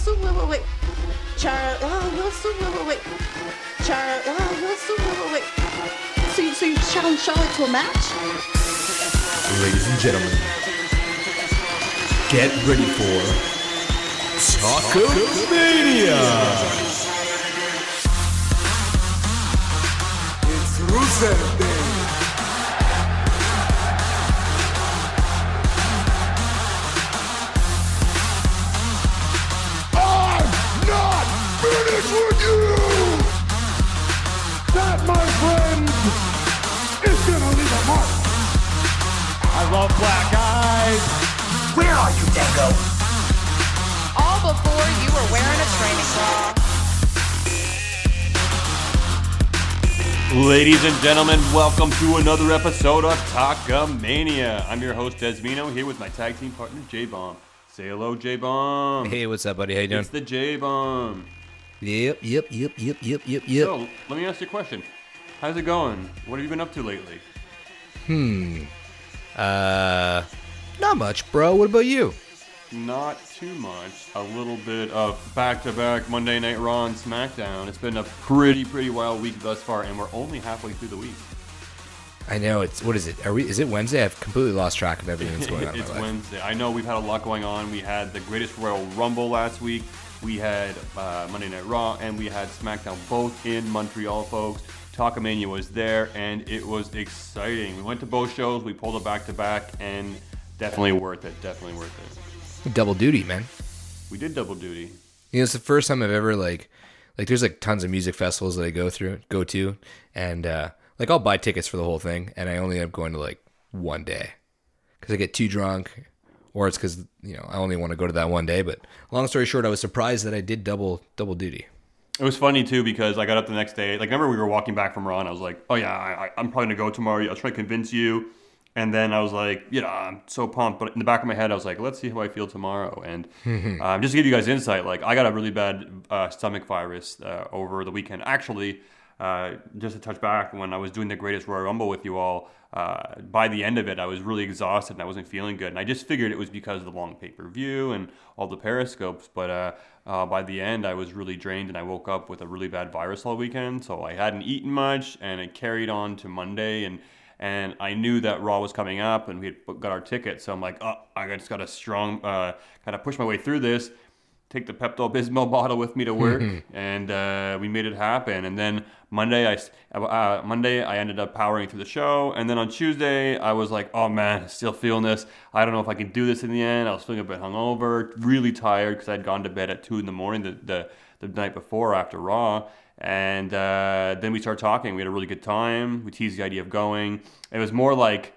so wait, wait, wait. Chara, oh, you're so wait, wait, wait. Chara, oh, you're so wait, wait, wait. So you, so you challenge Charlotte to a match? Ladies and gentlemen, get ready for Taco Mania! It's Rusev Day. Love black eyes. Where are you, Dango? All before you were wearing a training bra. Ladies and gentlemen, welcome to another episode of Talkamania. I'm your host Desmino here with my tag team partner J Bomb. Say hello, J Bomb. Hey, what's up, buddy? How you doing? It's the J Bomb. Yep, yep, yep, yep, yep, yep, yep. So let me ask you a question. How's it going? What have you been up to lately? Hmm. Uh, not much, bro. What about you? Not too much. A little bit of back-to-back Monday Night Raw and SmackDown. It's been a pretty, pretty wild week thus far, and we're only halfway through the week. I know it's what is it? Are we? Is it Wednesday? I've completely lost track of everything that's going on. it's. Wednesday. I know we've had a lot going on. We had the Greatest Royal Rumble last week. We had uh, Monday Night Raw, and we had SmackDown both in Montreal, folks. Talkamania was there, and it was exciting. We went to both shows. We pulled it back to back, and definitely worth it. Definitely worth it. Double duty, man. We did double duty. You know, it's the first time I've ever like, like, there's like tons of music festivals that I go through, go to, and uh, like I'll buy tickets for the whole thing, and I only end up going to like one day because I get too drunk, or it's because you know I only want to go to that one day. But long story short, I was surprised that I did double double duty. It was funny too because I got up the next day. Like, remember we were walking back from Ron. I was like, "Oh yeah, I, I'm probably gonna go tomorrow." I was trying to convince you, and then I was like, "You know, I'm so pumped." But in the back of my head, I was like, "Let's see how I feel tomorrow." And um, just to give you guys insight, like I got a really bad uh, stomach virus uh, over the weekend. Actually, uh, just to touch back, when I was doing the Greatest Royal Rumble with you all, uh, by the end of it, I was really exhausted and I wasn't feeling good. And I just figured it was because of the long pay per view and all the periscopes. But uh, uh, by the end, I was really drained and I woke up with a really bad virus all weekend. So I hadn't eaten much and it carried on to Monday. And and I knew that Raw was coming up and we had got our ticket. So I'm like, oh, I just got a strong, uh, kind of push my way through this take the Pepto Bismol bottle with me to work, and uh, we made it happen. And then Monday, I s- uh, Monday I ended up powering through the show, and then on Tuesday I was like, oh man, still feeling this. I don't know if I can do this in the end. I was feeling a bit hungover, really tired because I'd gone to bed at two in the morning the the, the night before after Raw. And uh, then we started talking. We had a really good time. We teased the idea of going. It was more like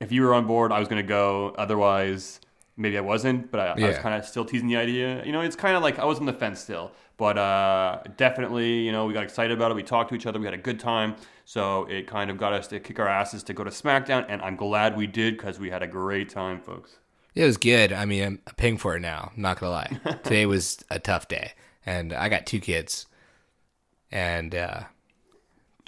if you were on board, I was going to go. Otherwise, maybe I wasn't. But I, I was kind of still teasing the idea. You know, it's kind of like I was on the fence still. But uh, definitely, you know, we got excited about it. We talked to each other. We had a good time. So it kind of got us to kick our asses to go to SmackDown. And I'm glad we did because we had a great time, folks. It was good. I mean, I'm paying for it now. I'm not gonna lie. Today was a tough day, and I got two kids, and uh,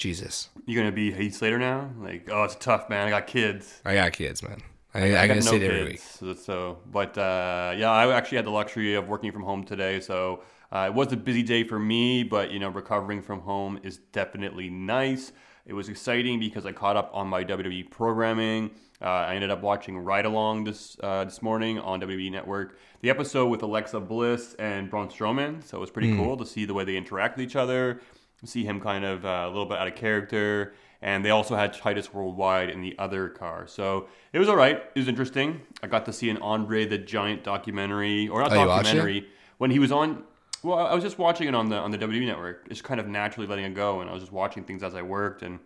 Jesus, You're going to be Heath Slater now? Like, oh, it's tough, man. I got kids. I got kids, man. I, I, I gotta got say no it every week. kids, so, so but uh, yeah, I actually had the luxury of working from home today, so uh, it was a busy day for me. But you know, recovering from home is definitely nice. It was exciting because I caught up on my WWE programming. Uh, I ended up watching Ride Along this uh, this morning on WWE Network. The episode with Alexa Bliss and Braun Strowman, so it was pretty cool to see the way they interact with each other, see him kind of uh, a little bit out of character. And they also had Titus Worldwide in the other car. So it was all right. It was interesting. I got to see an Andre the Giant documentary, or not Oh, you watched it? documentary, when he was on. Well, I was just watching it on the on the WWE network, just kind of naturally letting it go, and I was just watching things as I worked. And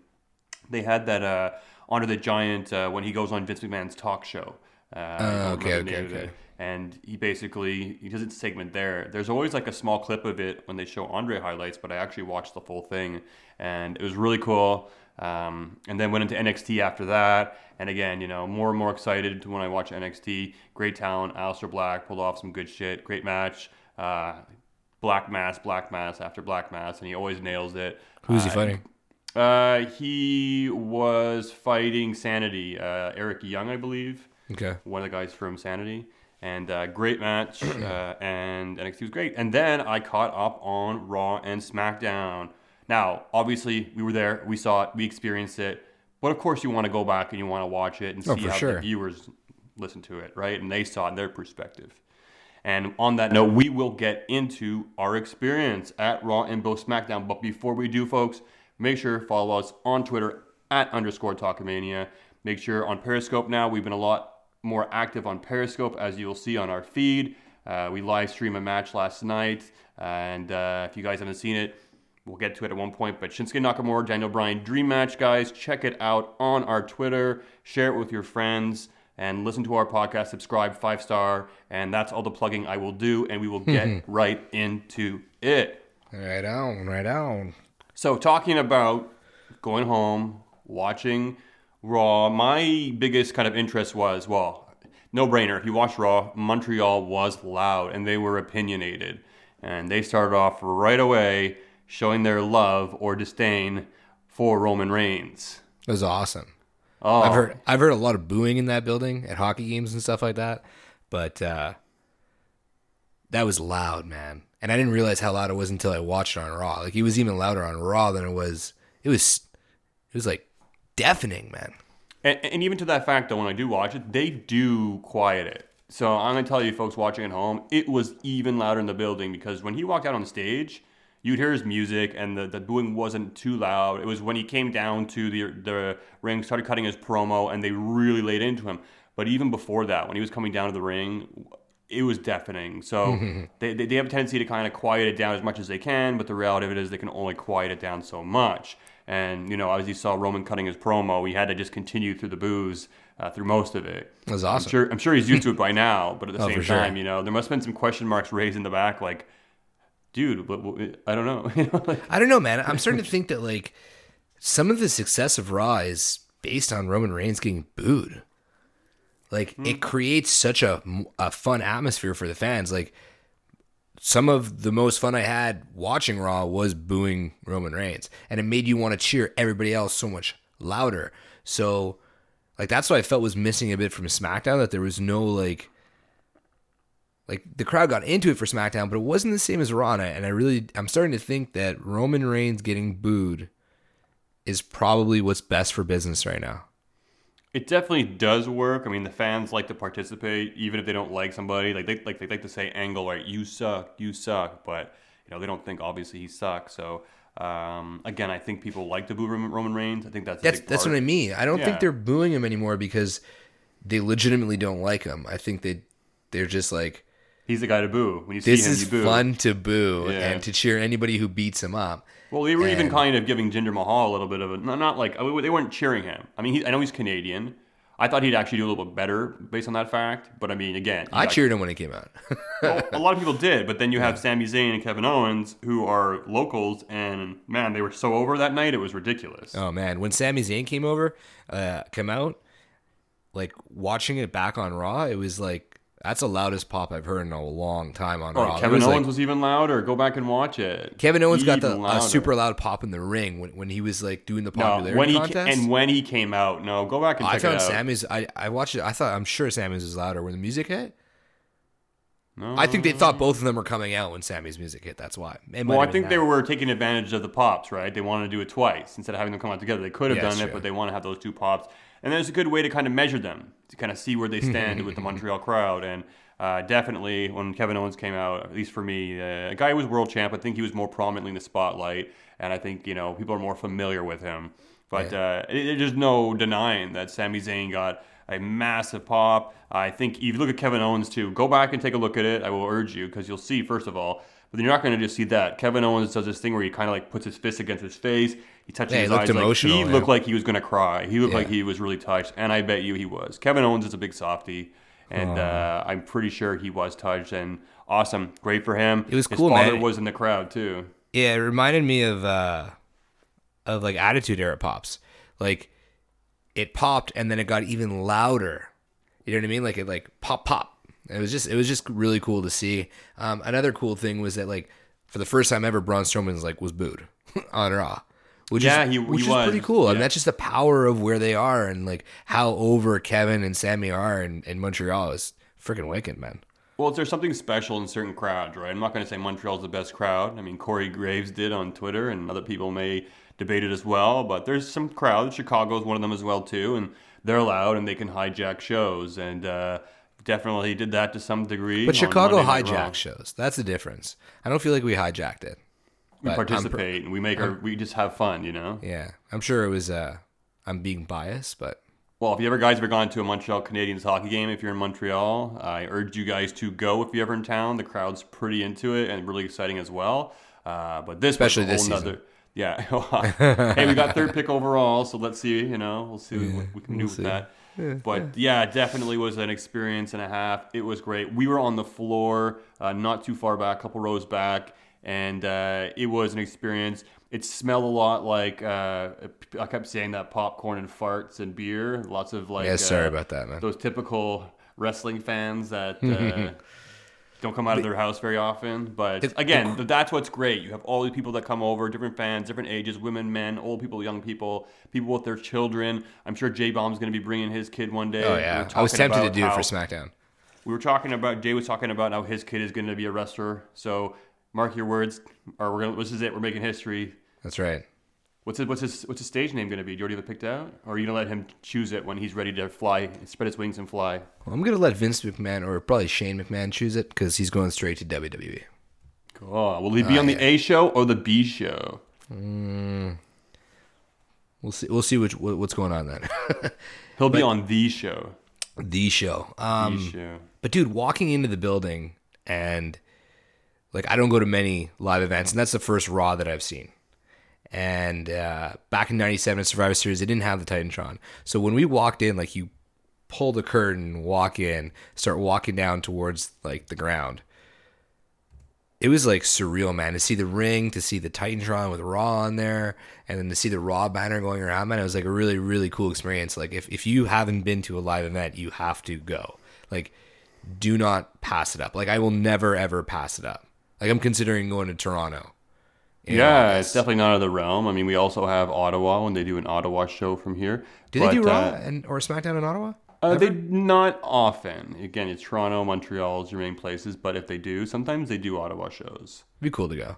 they had that uh, Andre the Giant uh, when he goes on Vince McMahon's talk show. Uh, Oh, okay, okay, okay. And he basically he does a segment there. There's always like a small clip of it when they show Andre highlights, but I actually watched the full thing, and it was really cool. Um, and then went into NXT after that, and again, you know, more and more excited to when I watch NXT. Great talent, Aleister Black pulled off some good shit. Great match. Uh, black mass, black mass after black mass, and he always nails it. Who's he Uh, fighting? Uh, he was fighting Sanity, uh, Eric Young, I believe Okay. one of the guys from Sanity, and uh, great match, uh, and NXT was great. And then I caught up on Raw and SmackDown. Now, obviously, we were there, we saw it, we experienced it, but of course, you want to go back and you want to watch it and see Oh, for how sure. the viewers listen to it, right? And they saw it in their perspective. And on that note, we will get into our experience at Raw and both SmackDown. But before we do, folks, make sure to follow us on Twitter at underscore Talkamania. Make sure on Periscope now, we've been a lot more active on Periscope, as you'll see on our feed. Uh, we live stream a match last night. And uh, if you guys haven't seen it, we'll get to it at one point. But Shinsuke Nakamura, Daniel Bryan dream match, guys. Check it out on our Twitter. Share it with your friends and listen to our podcast. Subscribe, five star, and that's all the plugging I will do. And we will get right into it. Right on, right on. So, talking about going home, watching Raw, my biggest kind of interest was well, no brainer. If you watch Raw, Montreal was loud and they were opinionated. And they started off right away showing their love or disdain for Roman Reigns. It was awesome. Oh, I've heard I've heard a lot of booing in that building at hockey games and stuff like that, but uh, that was loud, man. And I didn't realize how loud it was until I watched it on Raw. Like it was even louder on Raw than it was. It was it was like deafening, man. And, and even to that fact, though, when I do watch it, they do quiet it. So I'm gonna tell you, folks watching at home, it was even louder in the building because when he walked out on stage, you'd hear his music, and the, the booing wasn't too loud. It was when he came down to the the ring, started cutting his promo, and they really laid into him. But even before that, when he was coming down to the ring, it was deafening. So they, they, they have a tendency to kind of quiet it down as much as they can, but the reality of it is they can only quiet it down so much. And, you know, as you saw Roman cutting his promo, he had to just continue through the booze uh, through most of it. It was I'm awesome. sure, I'm sure he's used to it by now, but at the Oh, same for sure. time, you know, there must have been some question marks raised in the back, like, dude, what, what, I don't know. You know, like, I don't know, man. I'm starting to think that like some of the success of Raw is based on Roman Reigns getting booed. Like it hmm. creates such a, a fun atmosphere for the fans. Like some of the most fun I had watching Raw was booing Roman Reigns, and it made you want to cheer everybody else so much louder. So, like that's what I felt was missing a bit from SmackDown. That there was no like, like the crowd got into it for SmackDown, but it wasn't the same as Raw. And I, really, I'm starting to think that Roman Reigns getting booed is probably what's best for business right now. It definitely does work. I mean, the fans like to participate, even if they don't like somebody. Like they like they like to say, "Angle, right? You suck, you suck," but you know they don't think obviously he sucks. So um, again, I think people like to boo Roman Reigns. I think that's That's that's what I mean. I don't Yeah. think they're booing him anymore because they legitimately don't like him. I think they they're just like He's the guy to boo. When you see this him, is you boo. fun to boo Yeah. and to cheer anybody who beats him up. Well, they were even kind of giving Jinder Mahal a little bit of a not, like mean, they weren't cheering him. I mean, he, I know he's Canadian. I thought he'd actually do a little bit better based on that fact. But I mean, again, I got- cheered him when it came out. Well, a lot of people did, but then you have Sami Zayn and Kevin Owens who are locals, and man, they were so over that night. It was ridiculous. oh man, when Sami Zayn came over, uh, came out, like watching it back on Raw, it was like that's the loudest pop I've heard in a long time on Oh, Raw. Kevin was Owens like- was even louder. Go back and watch it. Kevin Owens got the Even a super loud pop in the ring when, when he was like doing the no popularity when he ca- contest. and when he came out. No, go back and I check found. Sami's. I, I watched it. I thought I'm sure Sami's was louder when the music hit. No. I think they thought both of them were coming out when Sami's music hit. That's why. Well, I think been they were taking advantage of the pops, right? They wanted to do it twice instead of having them come out together. They could have Yeah, done it, true. but they want to have those two pops. And there's a good way to kind of measure them to kind of see where they stand with the Montreal crowd. And uh, definitely, when Kevin Owens came out, at least for me, uh, a guy who was world champ, I think he was more prominently in the spotlight, and I think you know people are more familiar with him. But uh, it, there's no denying that Sami Zayn got a massive pop. I think if you look at Kevin Owens too, go back and take a look at it. I will urge you because you'll see first of all. But then you're not going to just see that. Kevin Owens does this thing where he kind of like puts his fist against his face. He touches Yeah, he his looked eyes. Like, emotional, he yeah. looked like he was going to cry. He looked like he was really touched, and I bet you he was. Kevin Owens is a big softy, and uh, I'm pretty sure he was touched. And awesome, great for him. It was his cool, father man. was in the crowd too. Yeah, it reminded me of uh of like Attitude Era pops. Like it popped and then it got even louder. You know what I mean? Like it like pop pop. It was just it was just really cool to see. Um, another cool thing was that like for the first time ever, Braun Strowman's like was booed on Raw. Which Yeah, is, he- which he is pretty was, cool. And yeah. that's just the power of where they are and like how over Kevin and Sami are in, in Montreal is freaking wicked, man. Well, there's something special in certain crowds, right? I'm not going to say Montreal's the best crowd. I mean, Corey Graves did on Twitter, and other people may debate it as well. But there's some crowds. Chicago's one of them as well too, and they're loud and they can hijack shows, and uh, definitely did that to some degree. But Chicago Monday Night Raw. hijack shows. That's the difference. I don't feel like we hijacked it. We participate and we make our we just have fun, you know. Yeah, I'm sure it was. Uh, I'm being biased, but Well, if you ever guys ever gone to a Montreal Canadiens hockey game, if you're in Montreal, I urge you guys to go if you're ever in town. The crowd's pretty into it and really exciting as well. Uh, but this Especially this nother. Yeah. hey, we got third pick overall, so let's see. You know, we'll see what we can do with that. But yeah, it definitely was an experience and a half. It was great. We were on the floor, uh, not too far back, a couple rows back, and uh, it was an experience. It smelled a lot like uh, I kept saying that popcorn and farts and beer. Lots of like Yeah, sorry uh, about that, man. Those typical wrestling fans that uh, don't come out of their house very often. But again, th- that's what's great. You have all these people that come over, different fans, different ages, women, men, old people, young people, people with their children. I'm sure J Bomb's going to be bringing his kid one day. oh yeah, were I was tempted to do it for SmackDown. we were talking about Jay was talking about how his kid is going to be a wrestler. So mark your words, or we're gonna, this is it. We're making history. That's right. What's his, what's his what's his stage name going to be? Do you already have it picked out, or are you gonna let him choose it when he's ready to fly, spread his wings and fly? Well, I'm gonna let Vince McMahon or probably Shane McMahon choose it because he's going straight to. WWE. Oh, will he be on the A show or the B show? We'll see. We'll see which what's going on then. He'll be on the show. the show. The Um, show. But dude, walking into the building and like I don't go to many live events, and that's the first Raw that I've seen. And uh, back in '97 at Survivor Series, they didn't have the Titantron. So when we walked in, like you pull the curtain, walk in, start walking down towards like the ground. It was like surreal, man, to see the ring, to see the Titantron with Raw on there, and then to see the Raw banner going around, man. It was like a really, really cool experience. Like if, if you haven't been to a live event, you have to go. Like, do not pass it up. Like I will never ever pass it up. Like I'm considering going to Toronto. Yeah, it's definitely not out of the realm. I mean, we also have Ottawa when they do an Ottawa show from here. Do they do Raw uh, and or SmackDown in Ottawa? Uh, they not often. Again, it's Toronto, Montreal is your main places, but if they do, sometimes they do Ottawa shows. It'd be cool to go.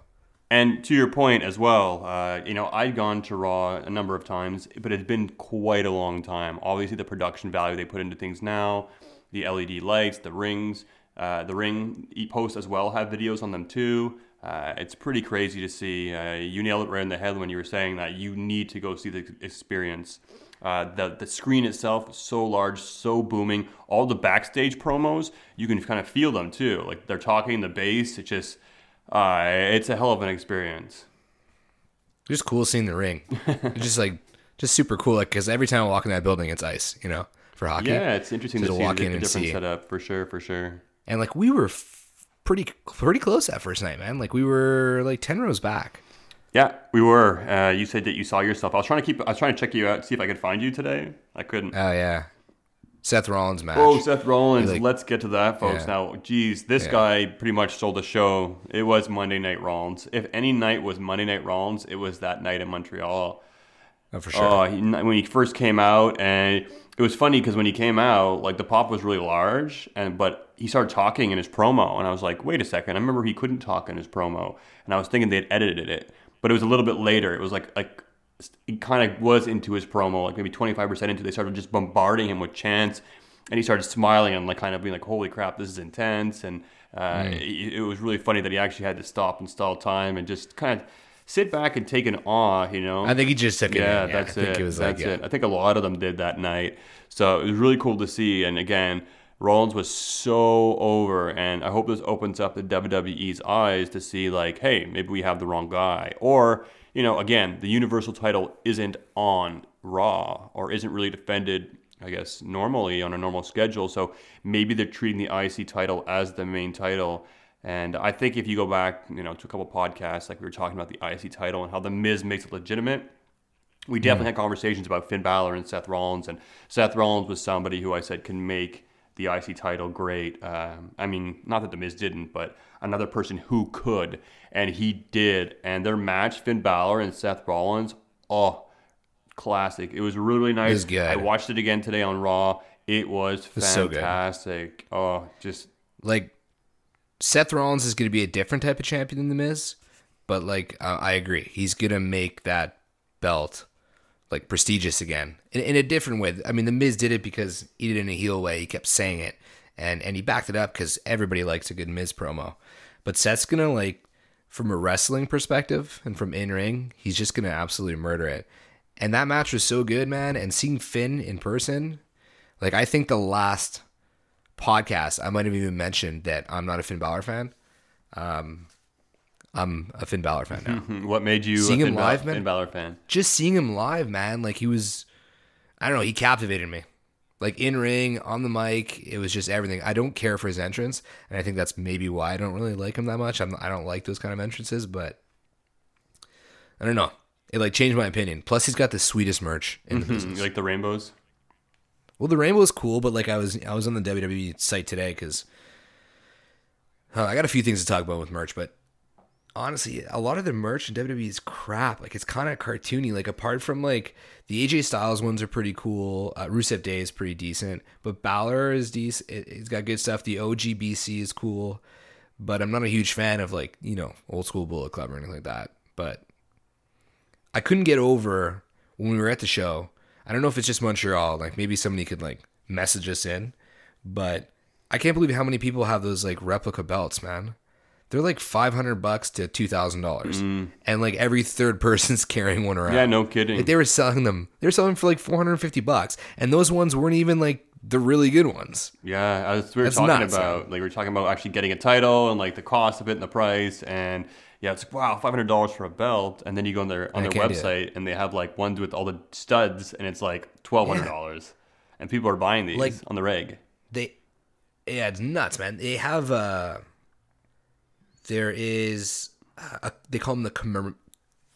And to your point as well, uh, you know, I'd gone to Raw a number of times, but it's been quite a long time. Obviously, the production value they put into things now, the LED lights, the rings, uh, the ring posts as well have videos on them too. Uh, it's pretty crazy to see. Uh, you nailed it right in the head when you were saying that you need to go see the experience. Uh, the the screen itself is so large, so booming. All the backstage promos, you can kind of feel them too. Like they're talking the bass. It just, uh, it's a hell of an experience. Just cool seeing the ring. It's just like just super cool. Like because every time I walk in that building, it's ice. You know, for hockey. Yeah, it's interesting Just to see walk the, in the different see. setup for sure, for sure. And like we were f- pretty pretty close that first night, man. Like we were like ten rows back. Yeah, we were. Uh, you said that you saw yourself. I was trying to keep. I was trying to check you out, see if I could find you today. I couldn't. Oh yeah, Seth Rollins match. Oh, Seth Rollins. Like- Let's get to that, folks. Yeah. Now, geez, this Yeah. guy pretty much stole the show. It was Monday Night Rollins. If any night was Monday Night Rollins, it was that night in Montreal. Oh, for sure. Oh, he, when he first came out, and it was funny because when he came out, like the pop was really large, and but he started talking in his promo, and I was like, wait a second. I remember he couldn't talk in his promo, and I was thinking they'd edited it, but it was a little bit later. It was like like he kind of was into his promo, like maybe twenty five percent into. They started just bombarding him with chants, and he started smiling and like kind of being like, holy crap, this is intense, and uh, it, it was really funny that he actually had to stop and stall time and just kind of. Sit back and take an awe, you know. I think he just took it. Yeah, in. that's I think it. it was that's like, yeah. it. I think a lot of them did that night. So it was really cool to see. And again, Rollins was so over, and I hope this opens up the WWE's eyes to see like, hey, maybe we have the wrong guy, or you know, again, the Universal title isn't on Raw or isn't really defended. I guess normally on a normal schedule, so maybe they're treating the IC title as the main title. And I think if you go back, you know, to a couple podcasts, like we were talking about the IC title and how the Miz makes it legitimate, we definitely had conversations about Finn Balor and Seth Rollins, and Seth Rollins was somebody who I said can make the IC title great. Um, I mean, not that the Miz didn't, but another person who could, and he did. And their match, Finn Balor and Seth Rollins, oh, classic! It was really really nice. I watched it again today on Raw. It was was so good. fantastic. oh, just like Seth Rollins is going to be a different type of champion than the Miz, but like uh, I agree, he's going to make that belt like prestigious again in, in a different way. I mean, the Miz did it because he did it in a heel way. He kept saying it, and and he backed it up because everybody likes a good Miz promo. But Seth's gonna like, from a wrestling perspective and from in ring, he's just gonna absolutely murder it. And that match was so good, man. And seeing Finn in person, like I think the last podcast I might have even mentioned that I'm not a Finn Balor fan. Um, I'm a Finn Balor fan now. what made you Seeing a him live, man? Finn Balor fan? just seeing him live, man, like he was, I don't know, he captivated me. Like in ring, on the mic, it was just everything. I don't care for his entrance, and I think that's maybe why I don't really like him that much. I'm, I don't like those kind of entrances, but I don't know. It like changed my opinion. Plus, he's got the sweetest merch in the business. you like the rainbows? Well, the rainbow is cool, but like I was, I was on the WWE site today because I got a few things to talk about with merch, but honestly, a lot of the merch in WWE is crap. Like it's kind of cartoony. Like apart from like the AJ Styles ones are pretty cool. Uh, Rusev Day is pretty decent, but Balor is decent. He's got good stuff. The OGBC is cool, but I'm not a huge fan of like you know old school Bullet Club or anything like that. But I couldn't get over when we were at the show. I don't know if it's just Montreal. Like maybe somebody could like message us in, but I can't believe how many people have those like replica belts, man. They're like five hundred bucks to two thousand dollars, and like every third person's carrying one around. Mm. Yeah, no kidding. Like they were selling them. They were selling them for like four hundred and fifty bucks, and those ones weren't even like the really good ones. Yeah, I was, we were That's talking about like we were talking about actually getting a title and like the cost of it and the price and yeah, it's like wow, five hundred dollars for a belt, and then you go on their on I their can't do it. website and they have like ones with all the studs and it's like twelve hundred dollars, and people are buying these Like- on the reg. They, yeah, it's nuts, man. They have uh there is uh, they call them the commem.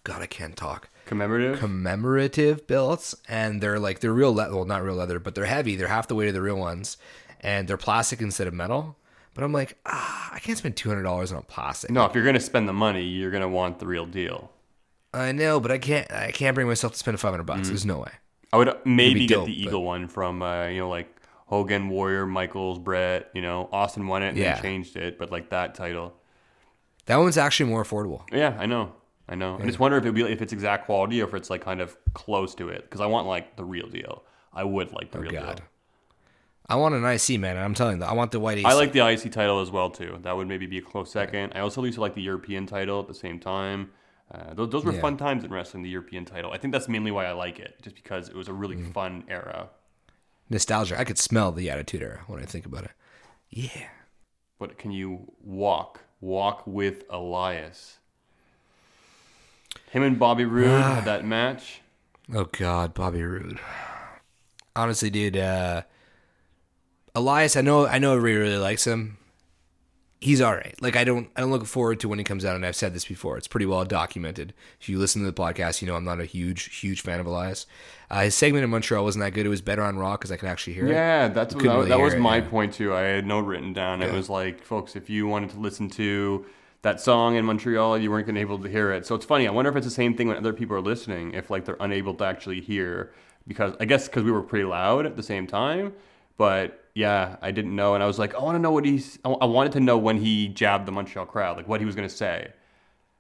God, I can't talk. Commemorative. commemorative belts and they're like they're real leather. well not real leather but they're heavy they're half the weight of the real ones and they're plastic instead of metal but i'm like ah i can't spend $200 on a plastic no, if you're gonna spend the money, you're gonna want the real deal. i know but i can't i can't bring myself to spend 500 bucks there's no way I would maybe get dope, the but- Eagle one from uh, you know like Hogan, Warrior, Michaels, Brett. You know Austin won it and Yeah. changed it, but like that title. that one's actually more affordable Yeah, I know. I know. I just wonder if it be if it's exact quality or if it's like kind of close to it because I want like the real deal. I would like the real Oh, God. deal. I want an ic man i'm telling you i want the white IC. I like the IC title as well too. That would maybe be a close second. I also used to like the European title at the same time. Uh, those, those were Yeah. fun times in wrestling. The European title. I think that's mainly why I like it, just because it was a really Mm. fun era. nostalgia i could smell the attitude era when i think about it yeah But can you walk walk with Elias? Him and Bobby Roode had that match. Oh God, Bobby Roode. Honestly, dude, uh, Elias, I know, I know, everybody really likes him. He's all right. Like I don't, I don't look forward to when he comes out. And I've said this before. It's pretty well documented. If you listen to the podcast, you know I'm not a huge, huge fan of Elias. Uh, his segment in Montreal wasn't that good. It was better on Raw because I could actually hear it. Yeah, that's that, really that was it, my yeah. point too. I had no written down. It was like, folks, if you wanted to listen to that song in Montreal, you weren't going to be able to hear it. So it's funny. I wonder if it's the same thing when other people are listening. If like they're unable to actually hear because I guess because we were pretty loud at the same time. But yeah, I didn't know, and I was like, I want to know what he's. I wanted to know when he jabbed the Montreal crowd, like what he was going to say.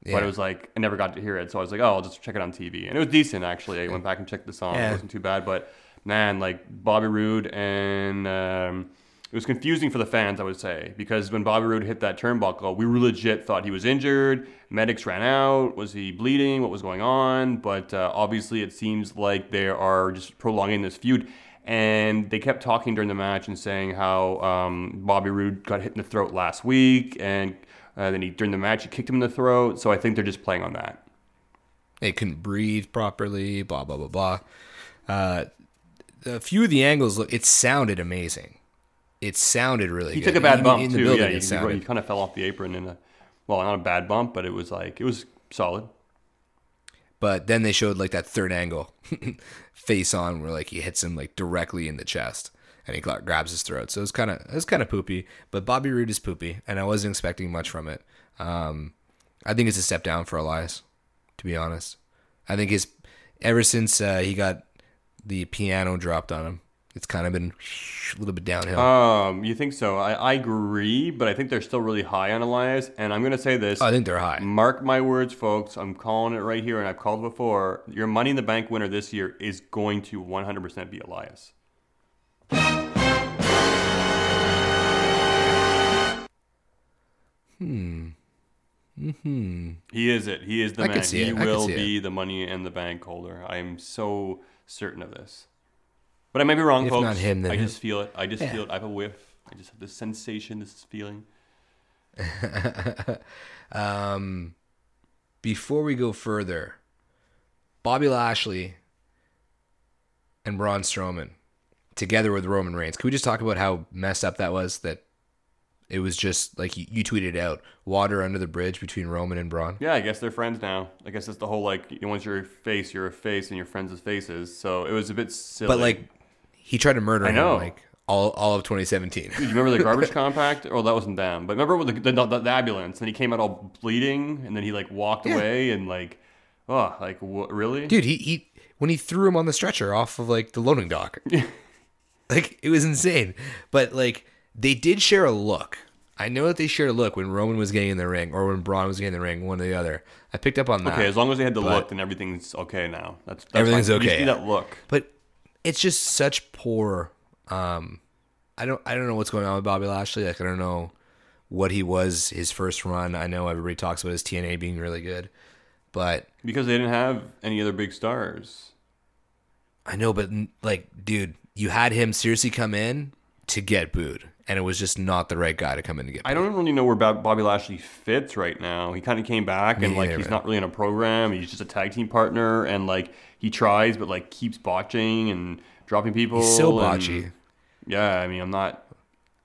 But it was like I never got to hear it, so I was like, oh, I'll just check it on TV, and it was decent actually. I went back and checked the song; Yeah. it wasn't too bad. But man, like Bobby Roode, and um, it was confusing for the fans, I would say, because when Bobby Roode hit that turnbuckle, we legit thought he was injured. Medics ran out. Was he bleeding? What was going on? But uh, obviously, it seems like they are just prolonging this feud. And they kept talking during the match and saying how um, Bobby Roode got hit in the throat last week, and uh, then he during the match he kicked him in the throat. So I think they're just playing on that. They couldn't breathe properly. Blah blah blah blah. Uh, a few of the angles, look, it sounded amazing. It sounded really He good. took a bad Even bump in the too. building, Yeah, he, he, kind of fell off the apron in a well, not a bad bump, but it was like it was solid. But then they showed like that third angle face on where like he hits him like directly in the chest and he gra- grabs his throat. So it's kind of it's kind of poopy. But Bobby Roode is poopy, and I wasn't expecting much from it. Um, I think it's a step down for Elias, to be honest. I think his ever since uh, he got the piano dropped on him, it's kind of been a little bit downhill. Um, you think so? I, I agree, but I think they're still really high on Elias. And I'm gonna say this: I think they're high. Mark my words, folks. I'm calling it right here, and I've called before. Your Money in the Bank winner this year is going to 100% be Elias. Hmm. Hmm. He is it. He is the I man. he it. I can will be the Money in the Bank holder. I am so certain of this. But I may be wrong, If folks. not him, then I who? just feel it. I just Yeah. feel it. I have a whiff. I just have this sensation, this feeling. Um, before we go further, Bobby Lashley and Braun Strowman together with Roman Reigns. Can we just talk about how messed up that was? That it was just like you, you tweeted out water under the bridge between Roman and Braun. Yeah, I guess they're friends now. I guess it's the whole like you know, once you're a face, you're a face, and your friends faces. So it was a bit silly. But like, he tried to murder I him know. like all all of 2017. Do you remember the garbage compact? Oh, that wasn't them. But remember the, the, the, the ambulance, and he came out all bleeding, and then he like walked Yeah. away, and like, oh, like wh- really? Dude, he he when he threw him on the stretcher off of like the loading dock. like it was insane. But like they did share a look. I know that they shared a look when Roman was getting in the ring or when Braun was getting in the ring, one or the other. I picked up on that. Okay, as long as they had the look, then everything's okay now. That's, that's Everything's fine. You okay, need yeah. that look. But it's just such poor um I don't I don't know what's going on with Bobby Lashley. Like I don't know what he was his first run. I know everybody talks about his TNA being really good. But Because they didn't have any other big stars. I know, but like, dude, you had him seriously come in to get booed, and it was just not the right guy to come in to get. Booed. I don't really know where Bobby Lashley fits right now. He kind of came back and Me like he's not really in a program. He's just a tag team partner and like he tries but like keeps botching and dropping people. He's so botchy. yeah, I mean, I'm not.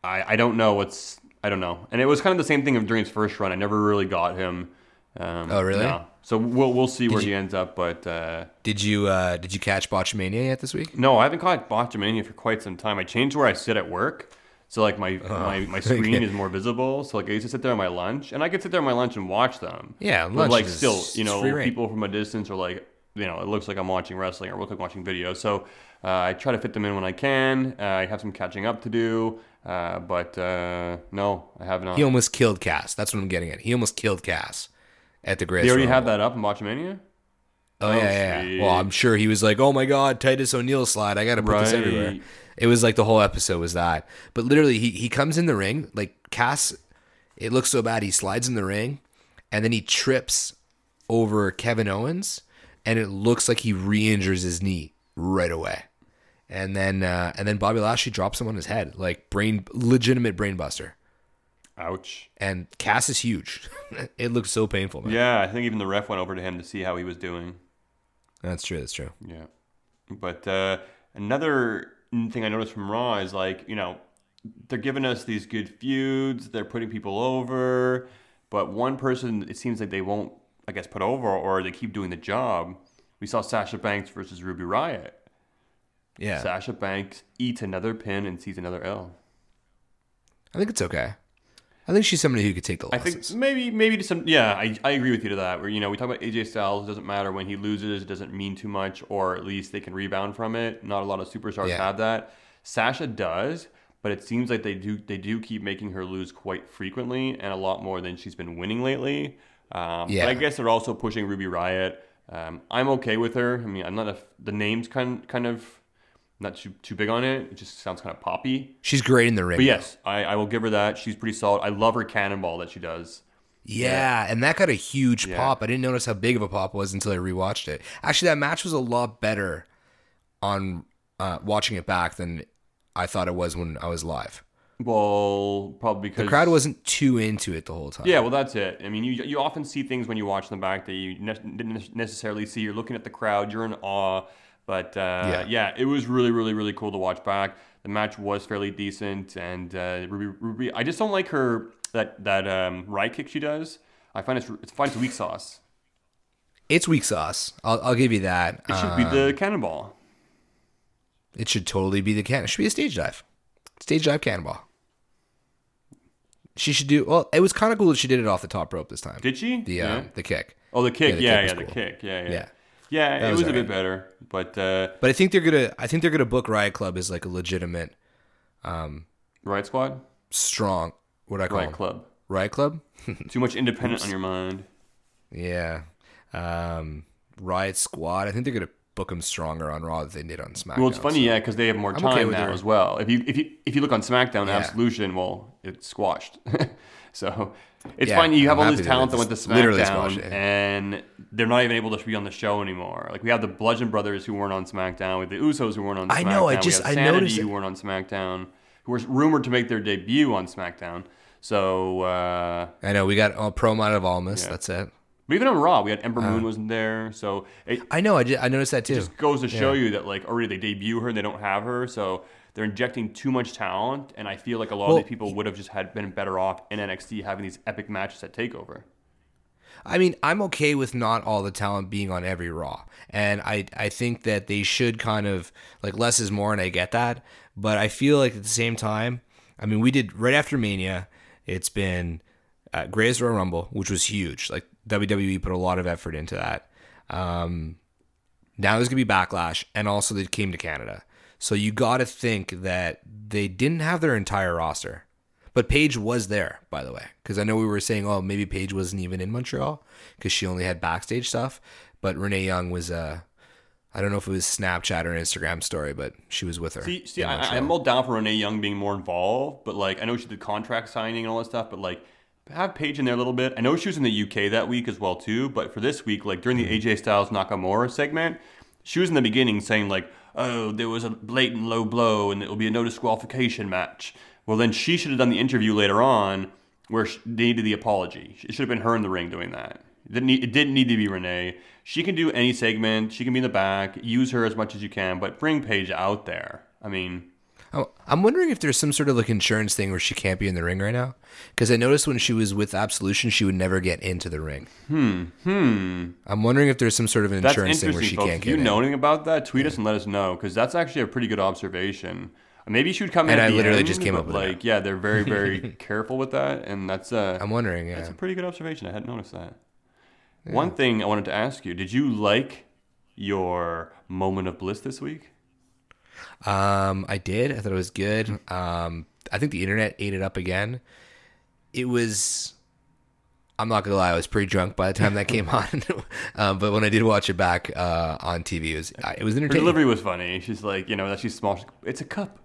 I I don't know what's. I don't know. And it was kind of the same thing of during his first run. I never really got him. Um, Oh, really? no. So we'll we'll see where you- he ends up. But uh, Did you uh did you catch Botchamania yet this week? no, I haven't caught Botchamania for quite some time. I changed where I sit at work. So like my my, my screen okay. is more visible. So like I used to sit there on my lunch, and I could sit there on my lunch and watch them. Yeah, but lunch like is- still, you know, people from a distance are like, you know, it looks like I'm watching wrestling or it looks like watching video. So uh, I try to fit them in when I can. Uh, I have some catching up to do, uh, but uh, no, I have not. He almost killed Cass. That's what I'm getting at. He almost killed Cass at the Greatest. they already Rumble. have that up in Botchamania. Oh, yeah, yeah. yeah. Well, I'm sure he was like, "Oh my God, Titus O'Neil slide! I got to put this everywhere." It was like the whole episode was that. But literally, he he comes in the ring like Cass. It looks so bad. He slides in the ring, and then he trips over Kevin Owens, and it looks like he re-injures his knee right away. And then uh, and then Bobby Lashley drops him on his head, like brain legitimate brainbuster. Ouch. And Cass is huge. it looks so painful, man. Yeah, I think even the ref went over to him to see how he was doing. That's true. That's true. Yeah. But uh, another thing I noticed from Raw is like, you know, they're giving us these good feuds, they're putting people over, but one person it seems like they won't, I guess, put over or they keep doing the job. We saw Sasha Banks versus Ruby Riot. Yeah. Sasha Banks eats another pin and sees another L. I think it's okay. I think she's somebody who could take the I losses. think maybe maybe to some yeah I, I agree with you to that where you know we talk about AJ Styles it doesn't matter when he loses it doesn't mean too much or at least they can rebound from it not a lot of superstars Yeah. have that Sasha does but it seems like they do they do keep making her lose quite frequently and a lot more than she's been winning lately um, Yeah. but I guess they're also pushing Ruby Riot um, I'm okay with her I mean I'm not a the names kind kind of not too too big on it it just sounds kind of poppy she's great in the ring. but yes I, I will give her that she's pretty solid I love her cannonball that she does Yeah, and that got a huge Yeah. pop. I didn't notice how big of a pop it was until I rewatched it. Actually, that match was a lot better on uh, watching it back than I thought it was when I was live. Well, probably because The crowd wasn't too into it the whole time. Yeah, well, that's it. I mean, you you often see things when you watch them back that you ne- didn't necessarily see. You're looking at the crowd, you're in awe. But uh, Yeah. yeah. it was really, really, really cool to watch back. The match was fairly decent, and uh, Ruby, Ruby, I just don't like her that that um, right kick she does. I find it's it's find it's weak sauce. it's weak sauce. I'll, I'll give you that. It should Uh, be the cannonball. it should totally be the can. It should be a stage dive, stage dive cannonball. She should do well. It was kind of cool that she did it off the top rope this time. Did she? the Yeah. uh, the kick? Oh, the kick. the Yeah, kick yeah, was the cool. kick. Yeah, yeah. Yeah. That it was was, a bit better, but uh, But I think they're gonna. I think they're gonna book Riot Club as like a legitimate, um, Riot Squad, strong. What do I call it. Riot them? Club. Riot Club. Too much independent on your mind. Yeah. Um, Riot Squad. I think they're gonna book them stronger on Raw than they did on SmackDown. Well, it's funny, so- yeah, because they have more I'm time okay now their- as well. If you if you if you look on SmackDown, Yeah. Absolution, well, it's squashed. so it's Yeah, fine. You have I'm all happy this that talent that went to SmackDown, and they're not even able to be on the show anymore. Like we have the Bludgeon Brothers who weren't on SmackDown, with the Usos who weren't on. SmackDown. I know, I just- I Sanity noticed who weren't on SmackDown, who were rumored to make their debut on SmackDown. So, uh, I know we got a promo out of Almas. Yeah. That's it. but even on Raw, we had Ember Uh-huh. Moon wasn't there. So it, I know. I, just, I noticed that too. It just goes to show Yeah. you that like already they debut her and they don't have her, so they're injecting too much talent. And I feel like a lot Well, of these people would have just had been better off in NXT having these epic matches at Takeover. I mean, I'm okay with not all the talent being on every Raw, and I I think that they should kind of like less is more, and I get that, but I feel like at the same time, I mean, we did right after Mania, it's been uh, Greatest Royal Rumble, which was huge. Like WWE put a lot of effort into that. Um, now there's gonna be backlash, and also they came to Canada, so you got to think that they didn't have their entire roster. But Paige was there, by the way, because I know we were saying, oh, maybe Paige wasn't even in Montreal because she only had backstage stuff. But Renee Young was, uh, I don't know if it was Snapchat or Instagram story, but she was with her. See, see, I, I'm all down for Renee Young being more involved, but like I know she did contract signing and all that stuff, but like have Paige in there a little bit. I know she was in the UK that week as well too, but for this week, like during the. AJ Styles Nakamura segment, she was in the beginning saying like, "Oh, there was a blatant low blow, and it will be a no disqualification match." Well, then she should have done the interview later on where she needed the apology. It should have been her in the ring doing that. It didn't need, it didn't need to be Renee. She can do any segment. She can be in the back. Use her as much as you can, but bring Paige out there. I mean, I'm wondering if there's some sort of like insurance thing where she can't be in the ring right now. Because I noticed when she was with Absolution, she would never get into the ring. Hmm. Hmm. I'm wondering if there's some sort of an insurance thing where she folks. can't get. If you in. know anything about that, tweet us and let us know because that's actually a pretty good observation. Maybe she would come in. And I literally end, just came up with it like, yeah, they're very, very careful with that, and that's uh, I'm wondering. Yeah. That's a pretty good observation. I hadn't noticed that. One thing I wanted to ask you: Did you like your moment of bliss this week? Um, I did. I thought it was good. Um, I think the internet ate it up again. It was. I'm not gonna lie. I was pretty drunk by the time that came on. um, but when I did watch it back uh, on TV, it was it was Her delivery was funny. She's like, you know, that she's small. She's, it's a cup,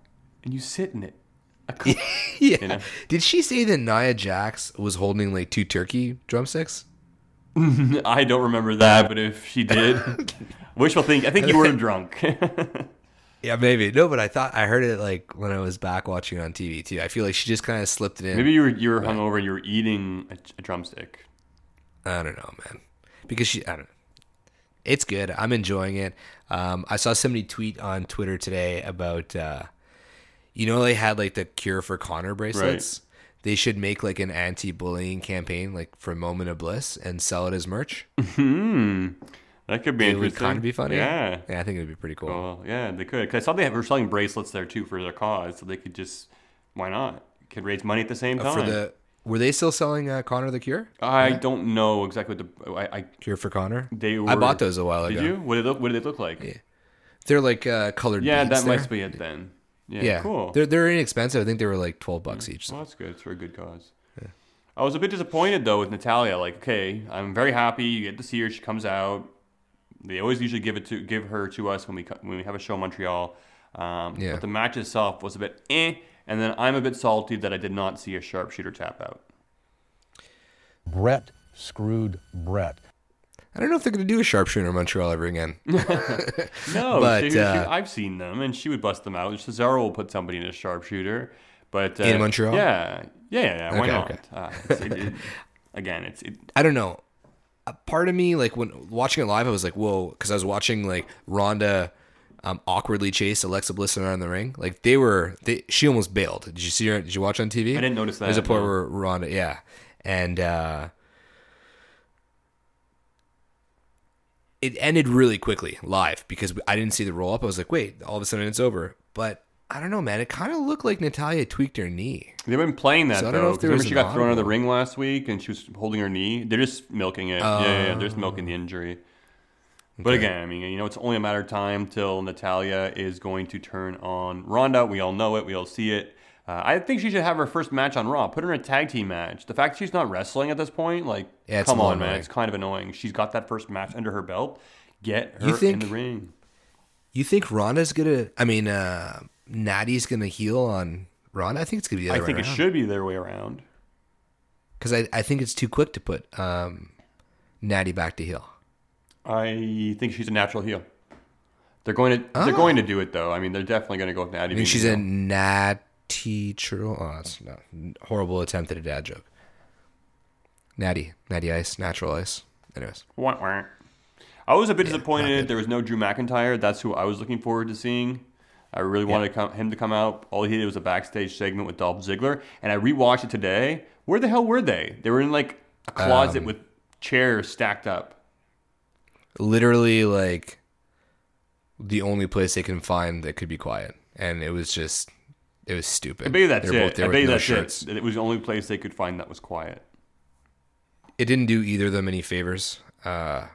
and you sit in it. A cup. yeah. you know? Did she say that Nia Jax was holding like two turkey drumsticks? I don't remember that, but if she did, wishful think. I think you were drunk. Yeah, maybe. No, but I thought I heard it like when I was back watching on TV too. I feel like she just kind of slipped it in. Maybe you were you were hungover and you were eating a, a drumstick. I don't know, man. Because she, I don't know. It's good. I'm enjoying it. Um, I saw somebody tweet on Twitter today about, uh, you know, they had like the cure for Connor bracelets. They should make like an anti-bullying campaign, like for Moment of Bliss, and sell it as merch. Hmm. That could be It would interesting. kind of be funny. Yeah. yeah, I think it'd be pretty cool. Yeah, they could. Cause I saw they were selling bracelets there too for their cause, so they could just why not? Could raise money at the same time. Uh, for the, were they still selling uh, Connor the Cure? I don't know exactly what the I, I Cure for Connor. they were. I bought those a while ago. Did you? What did they look, what did they look like? They're like uh, colored. Yeah, that there. must be it then. Yeah, Yeah, cool. They're they're inexpensive. I think they were like twelve bucks each. Well, that's good. It's for a good cause. I was a bit disappointed though with Natalya. Like, okay, I'm very happy you get to see her. She comes out. They always usually give it to give her to us when we when we have a show in Montreal. Um, Yeah. But the match itself was a bit eh, and then I'm a bit salty that I did not see a sharpshooter tap out. Brett screwed Brett. I don't know if they're gonna do a sharpshooter in Montreal ever again. No, But, she- she- uh, I've seen them, and she would bust them out. Cesaro will put somebody in a sharpshooter, but uh, In Montreal? yeah, yeah, yeah. yeah, Why Okay, not? okay. Uh, it's- it- it- again, it's it, I don't know. A part of me, like when watching it live, I was like, "Whoa!" Because I was watching like Ronda um, awkwardly chase Alexa Bliss around the ring. Like they were, they she almost bailed. Did you see her? Did you watch on TV? I didn't notice that, There's a point no. where Ronda, yeah, and uh, it ended really quickly live because I didn't see the roll up. I was like, "Wait!" All of a sudden, it's over. But I don't know, man. It kind of looked like Natalya tweaked her knee. They've been playing that So I don't though. know if 'cause there remember she got thrown out of the ring last week, and she was holding her knee. They're just milking it. yeah, yeah, yeah, they're just milking the injury. But again, I mean, you know, it's only a matter of time till Natalya is going to turn on Ronda. We all know it. We all see it. Uh, I think she should have her first match on Raw. Put her in a tag team match. The fact she's not wrestling at this point, like, Yeah, come on, man, it's kind of annoying. She's got that first match under her belt. Get her You think- in the ring. You think Ronda's gonna? I mean, uh, Natty's gonna heel on Ronda. I think it's gonna be the I think it around. should be their way around. because I, I think it's too quick to put um, Natty back to heel. I think she's a natural heel. They're going to they're Oh. going to do it though. I mean, they're definitely going to go with Natty. I mean, she's a natty churl. Oh, not horrible attempt at a dad joke. Natty, natty ice, natural ice. Anyways. I was a bit not disappointed there was no Drew McIntyre. That's who I was looking forward to seeing. I really wanted to come, him to come out. All he did was a backstage segment with Dolph Ziggler, and I rewatched it today. Where the hell were they? They were in like a closet Um, with chairs stacked up. literally like the only place they can find that could be quiet, and it was just it was stupid. I bet you that's They were both it. there I bet you no that's shirts. it. It was the only place they could find that was quiet. it didn't do either of them any favors. Uh,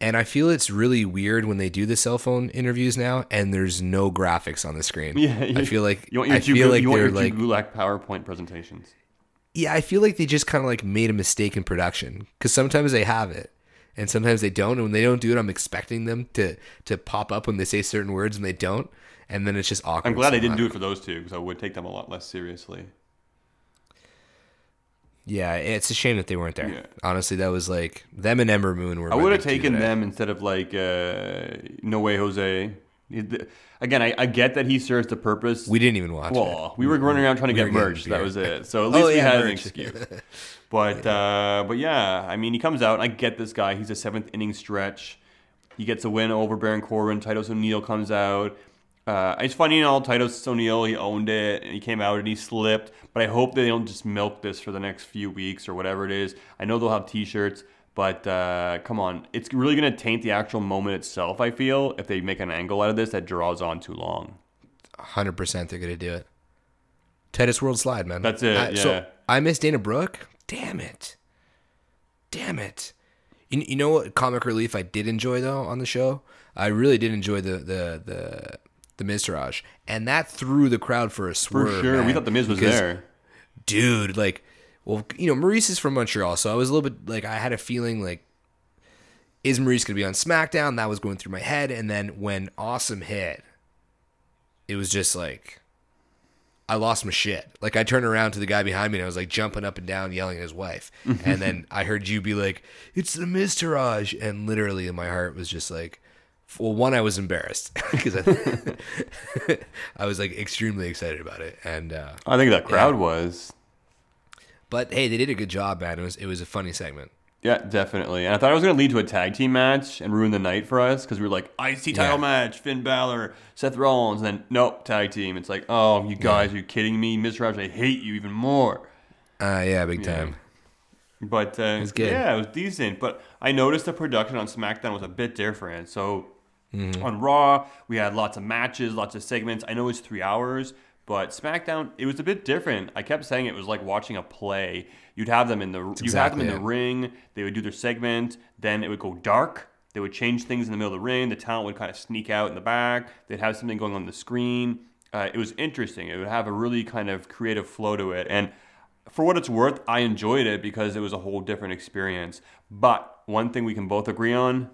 and I feel it's really weird when they do the cell phone interviews now, and there's no graphics on the screen. Yeah, I feel like you want your I feel like you want they're your like Gulak PowerPoint presentations. yeah, I feel like they just kind of like made a mistake in production because sometimes they have it and sometimes they don't. And when they don't do it, I'm expecting them to to pop up when they say certain words and they don't, and then it's just awkward. I'm glad they didn't do it for those two because I would take them a lot less seriously. Yeah, it's a shame that they weren't there. Yeah. Honestly, that was like them and Ember Moon were. I would have taken them instead of like uh, No Way Jose. Again, I, I get that he serves the purpose. We didn't even watch well, it. we were running around trying to we get merch. That was it. So at least Oh, we yeah, had an excuse. But uh, but yeah, I mean, he comes out. and I get this guy. He's a seventh inning stretch. He gets a win over Baron Corbin. Titus O'Neil comes out. Uh, it's funny, you know, Titus O'Neil, he owned it and he came out and he slipped. But I hope they don't just milk this for the next few weeks or whatever it is. I know they'll have T-shirts, but uh, come on, it's really gonna taint the actual moment itself. I feel if they make an angle out of this that draws on too long. hundred percent they're gonna do it. Titus World Slide, man. That's it, I, yeah. So I miss Dana Brooke. Damn it. Damn it. You, you know what comic relief I did enjoy though on the show? I really did enjoy the the the the Mizraj, and that threw the crowd for a swerve. For sure, we thought the Miz was because- there. dude. Like, well, you know, Maryse is from Montreal, so I was a little bit like I had a feeling like, is Maryse gonna be on SmackDown? That was going through my head, and then when Awesome hit, it was just like. I lost my shit. Like I turned around to the guy behind me and I was like jumping up and down, yelling at his wife. and then I heard you be like, "It's the Miztourage," and literally my heart was just like, well, one, I was embarrassed because I, I was like extremely excited about it, and uh, I think that crowd was. but hey, they did a good job, man. It was it was a funny segment. Yeah, definitely. And I thought it was going to lead to a tag team match and ruin the night for us because we were like, IC title Yeah. match, Finn Balor, Seth Rollins, and then nope, tag team. It's like, oh, you guys, are you kidding me? Mr. Raj, I hate you even more. Uh, yeah, big time. But uh, good. yeah, it was decent. But I noticed the production on SmackDown was a bit different. So Mm-hmm. on Raw, we had lots of matches, lots of segments. I know it's three hours, but SmackDown, it was a bit different. I kept saying it was like watching a play. You'd have them in the you have them in exactly the ring. They would do their segment. Then it would go dark. They would change things in the middle of the ring. The talent would kind of sneak out in the back. They'd have something going on the screen. Uh, it was interesting. It would have a really kind of creative flow to it. And for what it's worth, I enjoyed it because it was a whole different experience. But one thing we can both agree on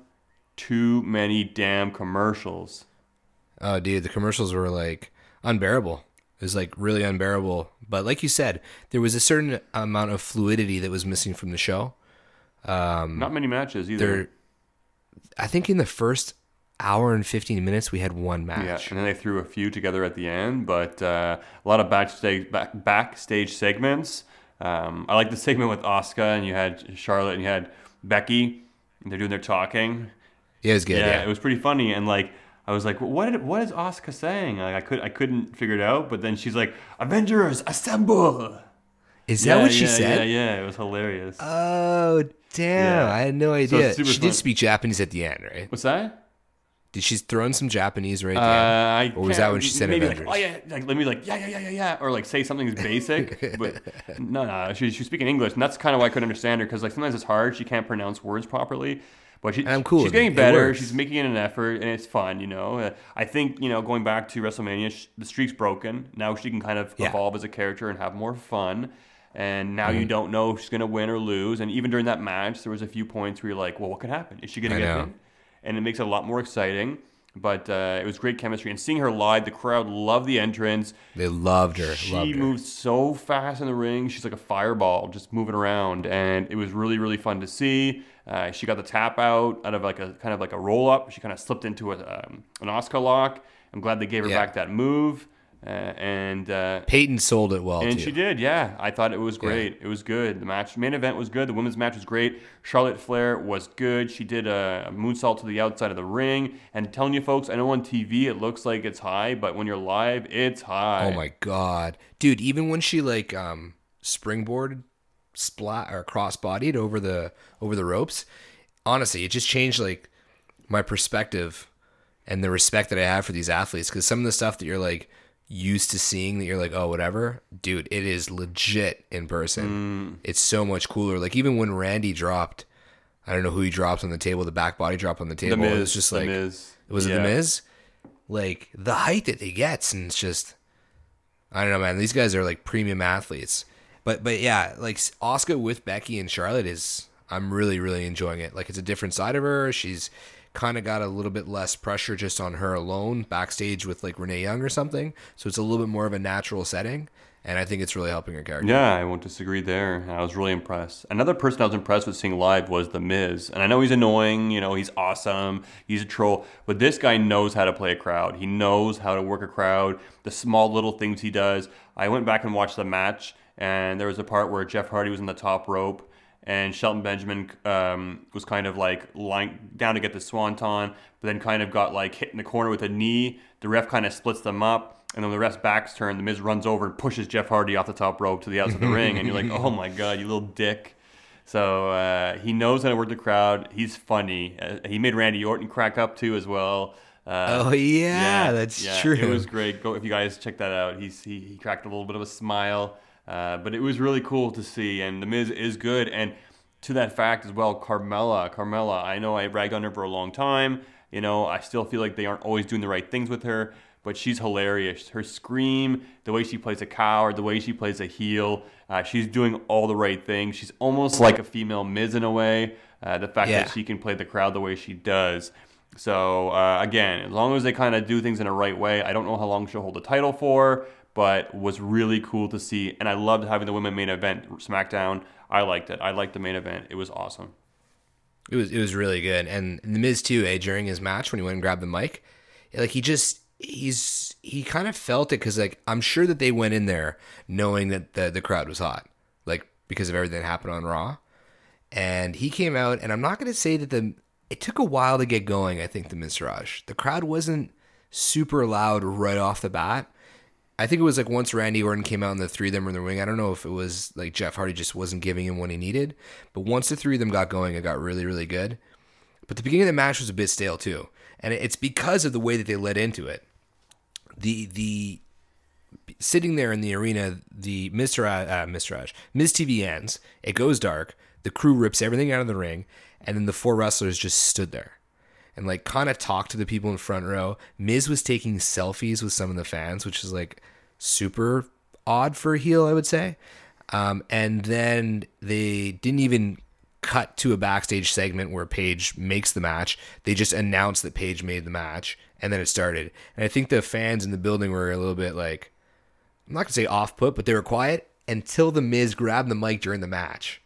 too many damn commercials. Oh, dude, the commercials were like unbearable. It was like really unbearable. But like you said, there was a certain amount of fluidity that was missing from the show. Not many matches either. There, I think in the first hour and fifteen minutes we had one match. Yeah, and then they threw a few together at the end, but uh, a lot of backstage back, backstage segments. Um, I like the segment with Asuka, and you had Charlotte, and you had Becky. And they're doing their talking. Yeah, it was good. yeah, Yeah, it was pretty funny, and like I was like, what did, what is Asuka saying? Like, I could I couldn't figure it out, but then she's like, Avengers assemble. Is yeah, that what she yeah, said? Yeah, yeah, it was hilarious. Oh, damn! I had no idea. super she fun. did speak Japanese at the end, right? What's that? Did she throw in some Japanese right Uh, at I the end? Or was that when she said maybe Avengers? Like, oh yeah, like let me like yeah yeah yeah yeah yeah, or like say something basic. but no, no, she, she's speaking English, and that's kind of why I couldn't understand her because like sometimes it's hard. She can't pronounce words properly. But she, And I'm cool she's getting It better. works. She's making an effort, and it's fun. You know, Uh, I think you know going back to WrestleMania, sh- the streak's broken. Now she can kind of Yeah. evolve as a character and have more fun. And now Mm-hmm. you don't know if she's gonna win or lose. And even during that match, there was a few points where you're like, "Well, what could happen? Is she gonna I get know. pinned?" And it makes it a lot more exciting. But uh, it was great chemistry, and seeing her live, the crowd loved the entrance. They loved her. She loved her. moves so fast in the ring. She's like a fireball, just moving around, and it was really, really fun to see. Uh, she got the tap out out of like a kind of like a roll up. She kind of slipped into a, um, an Asuka lock. I'm glad they gave her Yeah. back that move, uh, and uh, Peyton sold it well and she did, yeah. I thought it was great. It was good. The match, main event was good. The women's match was great. Charlotte Flair was good. She did a, a moonsault to the outside of the ring. And telling you folks, I know on TV it looks like it's high, but when you're live, it's high. Oh my god, dude! Even when she like um springboarded, splat or cross bodied over the over the ropes, honestly, it just changed like my perspective and the respect that I have for these athletes. Because some of the stuff that you're like used to seeing, that you're like, oh, whatever, dude, it is legit in person. Mm. It's so much cooler. Like even when Randy dropped, I don't know who he dropped on the table, the back body drop on the table. The Miz. it was just like Miz. was it the Miz? Like the height that he gets, and it's just I don't know, man. These guys are like premium athletes. But but yeah, like Asuka with Becky and Charlotte is I'm really really enjoying it. Like it's a different side of her. She's kind of got a little bit less pressure just on her alone backstage with like Renee Young or something. So it's a little bit more of a natural setting, and I think it's really helping her character. Yeah, I won't disagree there. I was really impressed. Another person I was impressed with seeing live was The Miz. And I know he's annoying, you know, he's awesome, he's a troll, but this guy knows how to play a crowd. He knows how to work a crowd, the small little things he does. I went back and watched the match, and there was a part where Jeff Hardy was in the top rope. And Shelton Benjamin um, was kind of like lying down to get the swanton, but then kind of got like hit in the corner with a knee. The ref kind of splits them up, and then the ref's back's turned. The Miz runs over and pushes Jeff Hardy off the top rope to the outside of the ring, and you're like, oh my god, you little dick. So uh, he knows how to work the crowd. He's funny. Uh, he made Randy Orton crack up too as well. Uh, Oh yeah, that's true. It was great. Go if you guys check that out. He's he, he cracked a little bit of a smile, uh, but it was really cool to see. And the Miz is good. And to that fact as well, Carmella, Carmella. I know I ragged on her for a long time. You know, I still feel like they aren't always doing the right things with her. But she's hilarious. Her scream, the way she plays a coward, the way she plays a heel, uh, she's doing all the right things. She's almost like a female Miz in a way. Uh, the fact Yeah. that she can play the crowd the way she does. So uh, again, as long as they kind of do things in a right way, I don't know how long she'll hold the title for, but was really cool to see. And I loved having the women main event SmackDown. I liked it. I liked the main event. It was awesome. It was it was really good, and the Miz too. Eh, during his match when he went and grabbed the mic, like he just he's he kind of felt it because like I'm sure that they went in there knowing that the the crowd was hot, like because of everything that happened on Raw, and he came out, and I'm not going to say that the it took a while to get going. I think the Miz Raj, the crowd wasn't super loud right off the bat. I think it was like once Randy Orton came out and the three of them were in the ring. I don't know if it was like Jeff Hardy just wasn't giving him what he needed, but once the three of them got going, it got really, really good. But the beginning of the match was a bit stale too, and it's because of the way that they led into it. The the sitting there in the arena, the Mr. Uh. Raj, Miz TV ends. It goes dark. The crew rips everything out of the ring, and then the four wrestlers just stood there and like kind of talked to the people in front row. Miz was taking selfies with some of the fans, which is like super odd for a heel, I would say. Um, and then they didn't even cut to a backstage segment where Paige makes the match. They just announced that Paige made the match, and then it started. And I think the fans in the building were a little bit like, I'm not gonna say off put, but they were quiet until the Miz grabbed the mic during the match.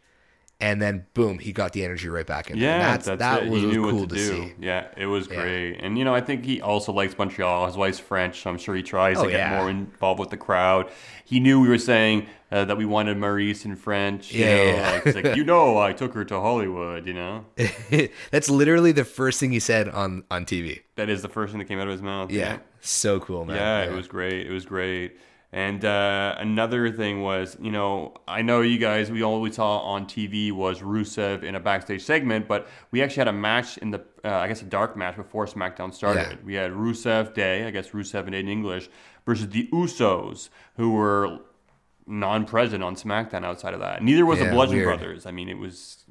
And then boom, he got the energy right back in. there. Yeah, that it. was he knew cool what to, do. see. Yeah, it was Yeah. great. And you know, I think he also likes Montreal. His wife's French, so I'm sure he tries Oh, to get yeah. more involved with the crowd. He knew we were saying uh, that we wanted Maryse in French. You Yeah, know, yeah, yeah. Like, it's like you know, I took her to Hollywood. You know, That's literally the first thing he said on on TV. that is the first thing that came out of his mouth. Yeah, so cool, man. Yeah, it was great. It was great. And uh, another thing was, you know, I know you guys, we all we saw on TV was Rusev in a backstage segment, but we actually had a match in the, uh, I guess, a dark match before SmackDown started. Yeah. We had Rusev Day, I guess Rusev Day in English, versus the Usos, who were non-present on SmackDown outside of that. Neither was the Bludgeon weird. Brothers. I mean, it was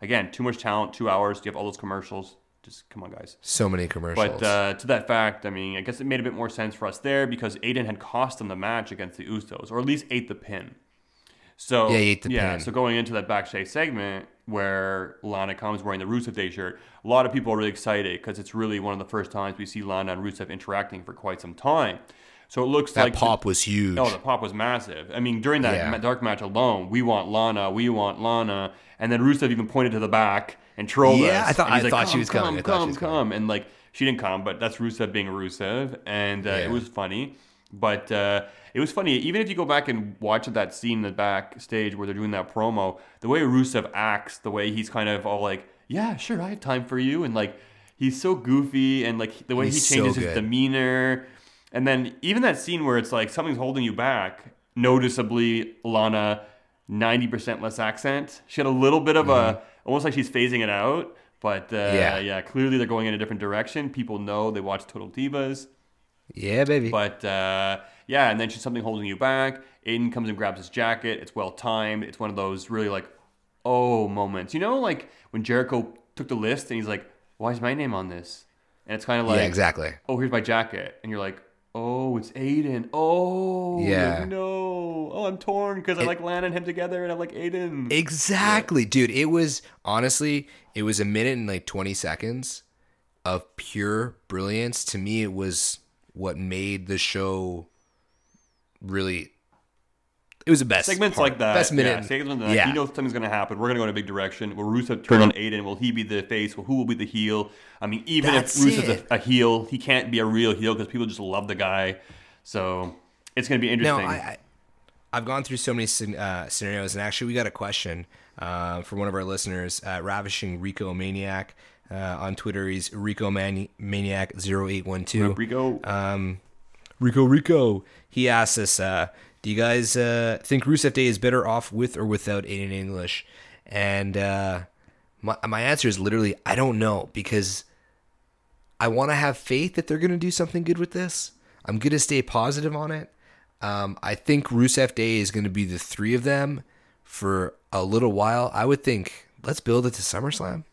again, too much talent, two hours. You have all those commercials. Just come on, guys. So many commercials. But uh, to that fact, I mean, I guess it made a bit more sense for us there because Aiden had cost them the match against the Usos, or at least ate the pin. So Yeah, ate the yeah, pin. So going into that backstage segment where Lana comes wearing the Rusev Day shirt, a lot of people are really excited because it's really one of the first times we see Lana and Rusev interacting for quite some time. So it looks that like pop was huge. Oh, the pop was massive. I mean, during that Yeah. dark match alone, we want Lana, we want Lana, and then Rusev even pointed to the back and trolled Yeah, us. I thought- I thought she "Come, was coming. Come, come, coming." come, and like she didn't come, but that's Rusev being Rusev, and uh, Yeah. it was funny. But uh, it was funny. Even if you go back and watch that scene in the backstage where they're doing that promo, the way Rusev acts, the way he's kind of all like, "Yeah, sure, I have time for you," and like he's so goofy, and like the way He's he so changes his demeanor. And then even that scene where it's like something's holding you back, noticeably Lana, 90% less accent. She had a little bit of a, almost like she's phasing it out. But uh. Yeah. yeah. clearly they're going in a different direction. People know they watch Total Divas. yeah, baby. But uh, yeah, and then she's something holding you back. Aiden comes and grabs his jacket. It's well timed. It's one of those really like, oh moments. You know, like when Jericho took the list and he's like, why is my name on this? And it's kind of like, yeah, exactly. oh, here's my jacket. And you're like, oh, it's Aiden. Oh, Yeah. like, no. Oh, I'm torn because I like Lana and him together and I like Aiden. Exactly, dude. It was honestly, it was a minute and like 20 seconds of pure brilliance. To me, it was what made the show really. It was the best Segments part. like that. Best minute. Yeah, segments like that. Yeah. He knows something's going to happen. We're going to go in a big direction. Will Rusev turn on Aiden? Will he be the face? Will who will be the heel? I mean, even That's if Rusev's it. a, a heel, he can't be a real heel because people just love the guy. So it's going to be Now, interesting. I, I, I've gone through so many uh, scenarios, and actually, we got a question uh, from one of our listeners, uh, Ravishing Rico Maniac. Uh, on Twitter, he's Rico Mani- Maniac 0812. Rico. Um, Rico Rico. He asks us, uh, do you guys uh, think Rusev Day is better off with or without Aiden English? And uh, my, my answer is literally, I don't know because I want to have faith that they're going to do something good with this. I'm going to stay positive on it. Um, I think Rusev Day is going to be the three of them for a little while. I would think let's build it to SummerSlam.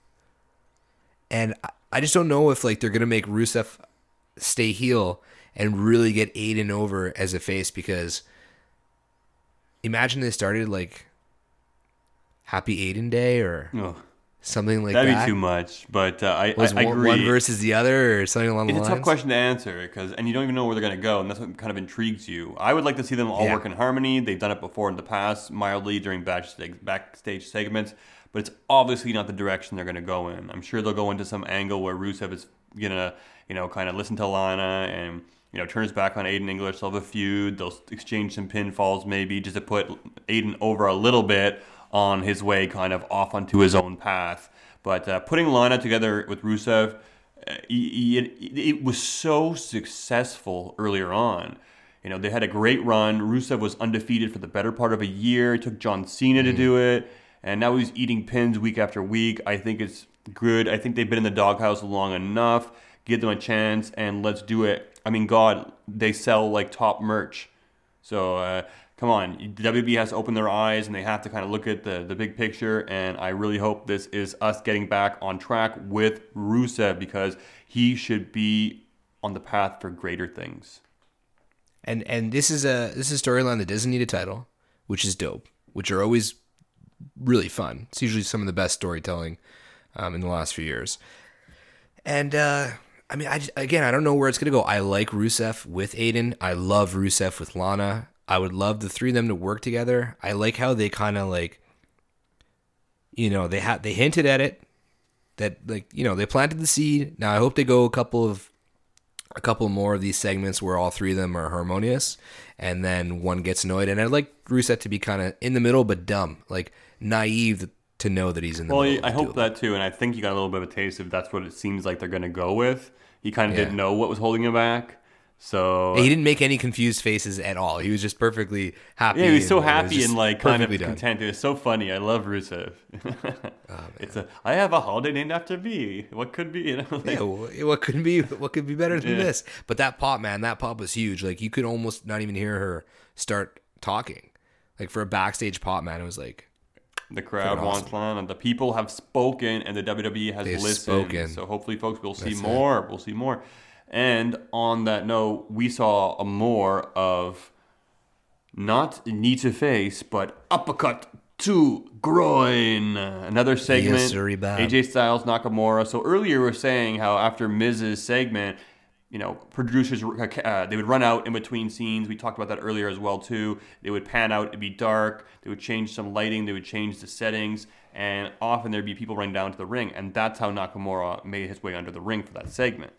And I- just don't know if like they're going to make Rusev stay heel and really get Aiden over as a face because imagine they started like Happy Aiden Day or Ugh, something like that'd that. be too much. But uh, I, Was I, I one, agree. one versus the other or something along It's the lines. It's a tough question to answer because, and you don't even know where they're going to go, and that's what kind of intrigues you. I would like to see them all Yeah. work in harmony. They've done it before in the past, mildly during backstage, backstage segments, but it's obviously not the direction they're going to go in. I'm sure they'll go into some angle where Rusev is gonna, you know, kind of listen to Lana and you know turns back on Aiden English. They'll have a feud. They'll exchange some pinfalls maybe just to put Aiden over a little bit on his way, kind of off onto his own path. But uh, putting Lana together with Rusev, uh, it, it was so successful earlier on. You know, they had a great run. Rusev was undefeated for the better part of a year. It took John Cena to do it. And now he's eating pins week after week. I think it's good. I think they've been in the doghouse long enough. Give them a chance and let's do it. I mean, God, they sell like top merch. So uh, come on, WB has to open their eyes and they have to kind of look at the, the big picture. And I really hope this is us getting back on track with Rusev because he should be on the path for greater things. and and this is a this is a storyline that doesn't need a title, which is dope. Which are always really fun. It's usually some of the best storytelling um, in the last few years. And uh, I mean, I just- again, I don't know where it's gonna go. I like Rusev with Aiden. I love Rusev with Lana. I would love the three of them to work together. I like how they kind of like, you know, they had they hinted at it that like you know they planted the seed. Now I hope they go a couple of a couple more of these segments where all three of them are harmonious and then one gets annoyed. And I'd like Rusev to be kind of in the middle but dumb, like naive to know that he's in the Well, middle. I hope that too, and I think you got a little bit of a taste if that's what it seems like they're going to go with. He kind of Yeah. didn't know what was holding him back, so them. He didn't make any confused faces at all. He was just perfectly happy. yeah, he was so and happy just and like kind of done. content. It was so funny. I love Rusev. Oh, it's a I have a holiday named after me. What could be? You know, like- Yeah, what could be what could be better than Yeah. this? But that pop, man, that pop was huge. Like you could almost not even hear her start talking. Like for a backstage pop, man, it was like The crowd wants awesome. one, and the people have spoken, and the WWE has They've listened. spoken. So hopefully, folks, we'll see That's it. more. We'll see more. And on that note, we saw a more of not knee to face, but uppercut to groin. Another segment. Yes, Bob. AJ Styles, Nakamura. So earlier we were saying how after Miz's segment, you know, producers uh, they would run out in between scenes. We talked about that earlier as well too. They would pan out, it'd be dark. They would change some lighting. They would change the settings, and often there'd be people running down to the ring, and that's how Nakamura made his way under the ring for that segment.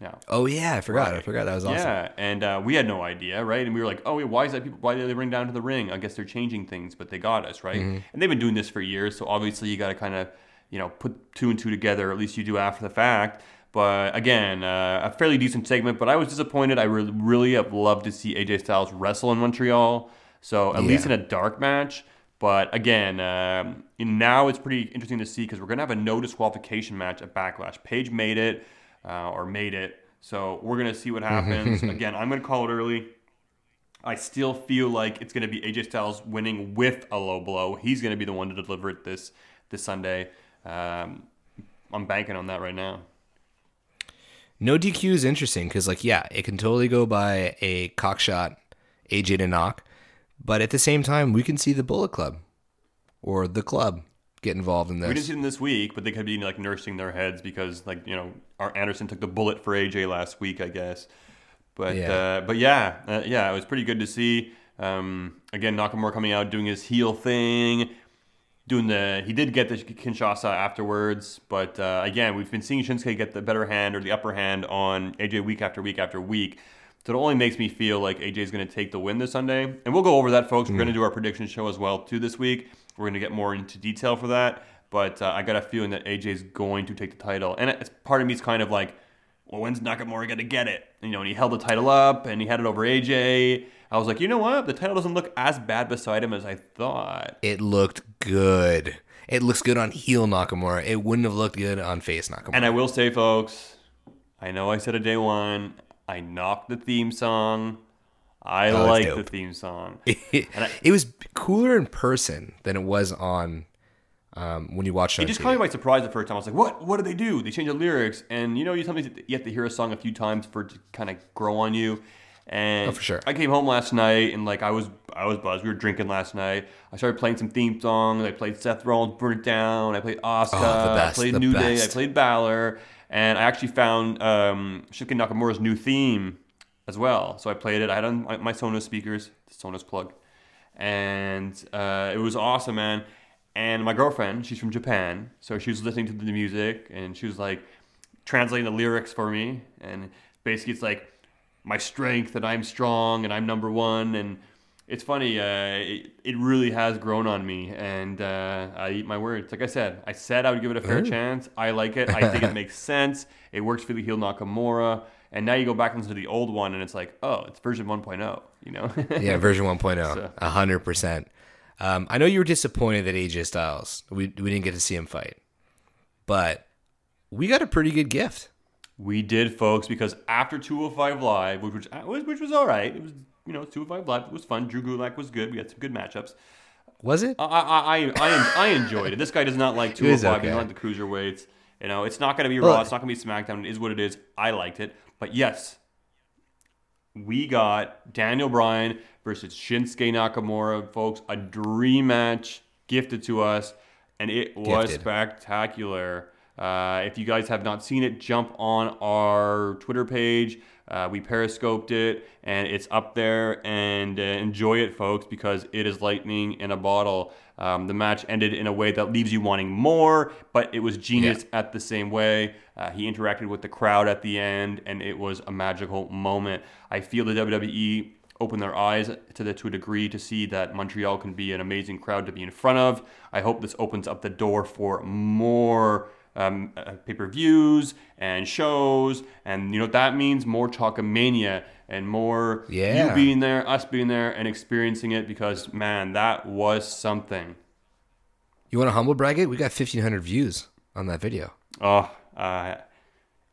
Yeah. Oh yeah, I forgot. I forgot that was awesome. Yeah, and uh, we had no idea, right? And we were like, "Oh, wait, why is that people? Why did they bring down to the ring? I guess they're changing things, but they got us, right?" Mm-hmm. And they've been doing this for years, so obviously you got to kind of, you know, put two and two together. At least you do after the fact. But again, uh, a fairly decent segment. But I was disappointed. I really, really have loved to see AJ Styles wrestle in Montreal. So at least in a dark match. But again, um, now it's pretty interesting to see because we're gonna have a no disqualification match at Backlash. Paige made it, uh, or made it. So we're gonna see what happens. again, I'm gonna call it early. I still feel like it's gonna be AJ Styles winning with a low blow. He's gonna be the one to deliver it this this Sunday. Um, I'm banking on that right now. No DQ is interesting because, like, yeah, it can totally go by a cock shot, AJ to knock, but at the same time, we can see the Bullet Club or the club get involved in this. We didn't see them this week, but they could be like nursing their heads because, like, you know, our Anderson took the bullet for AJ last week, I guess. But Yeah. uh, but yeah, uh, yeah, it was pretty good to see. Um, again, Nakamura coming out doing his heel thing, doing the he did get the Kinshasa afterwards, but uh, again, we've been seeing Shinsuke get the better hand or the upper hand on AJ week after week after week. So it only makes me feel like AJ is going to take the win this Sunday, and we'll go over that, folks. We're going to do our prediction show as well too this week. We're going to get more into detail for that, but uh, I got a feeling that AJ is going to take the title, and it's, part of me is kind of like, well, when's Nakamura going to get it? You know, and he held the title up and he had it over AJ. I was like, you know what? The title doesn't look as bad beside him as I thought. It looked good. It looks good on heel Nakamura. It wouldn't have looked good on face Nakamura. And I will say, folks, I know I said it day one. I knocked the theme song. I Oh, like the theme song. it, And I- it was cooler in person than it was on um, when you watched it. It just caught me by surprise the first time. I was like, "What? What did they do? They changed the lyrics." And you know, you sometimes you have to hear a song a few times for it to kind of grow on you. And Oh, for sure. I came home last night and like I was I was buzzed. We were drinking last night. I started playing some theme songs. I played Seth Rollins, "Burn It Down." I played Asuka. Oh, the best, I played the New Day. I played Balor. And I actually found um, Shinsuke Nakamura's new theme as well. So I played it. I had on my, my Sonos speakers. Sonos plug and uh, it was awesome, man. And my girlfriend, she's from Japan, so she was listening to the music and she was like translating the lyrics for me. And basically, it's like my strength and I'm strong and I'm number one. And it's funny, uh, it, it really has grown on me, and uh, I eat my words. Like I said, I said I would give it a fair chance. I like it. I think it makes sense. It works for the heel Nakamura. And now you go back and listen to the old one, and it's like, oh, it's version 1.0, you know? yeah, version 1.0, So- a hundred percent. Um, I know you were disappointed that AJ Styles we we didn't get to see him fight, but we got a pretty good gift. We did, folks, because after 205 Live, which was uh, which was all right, it was you know 205 Live it was fun. Drew Gulak was good. We had some good matchups. Was it? I I I, I, I enjoyed it. This guy does not like was 205. He okay. doesn't like the cruiserweights. You know, it's not going to be Well- Raw. It's not going to be SmackDown. It is what it is. I liked it, but yes, we got Daniel Bryan versus Shinsuke Nakamura, folks. A dream match gifted to us, and it was Gifted. spectacular. Uh, if you guys have not seen it, jump on our Twitter page. Uh, we periscoped it, and it's up there. And uh, enjoy it, folks, because it is lightning in a bottle. Um, the match ended in a way that leaves you wanting more, but it was genius at the same way. Uh, he interacted with the crowd at the end, and it was a magical moment. I feel the WWE open their eyes to the, to a degree to see that Montreal can be an amazing crowd to be in front of. I hope this opens up the door for more um, uh, pay-per-views and shows, and you know what that means more Talkamania and more Yeah. you being there, us being there, and experiencing it because man, that was something. You want to humble brag it? We got 1,500 views on that video. Oh, uh,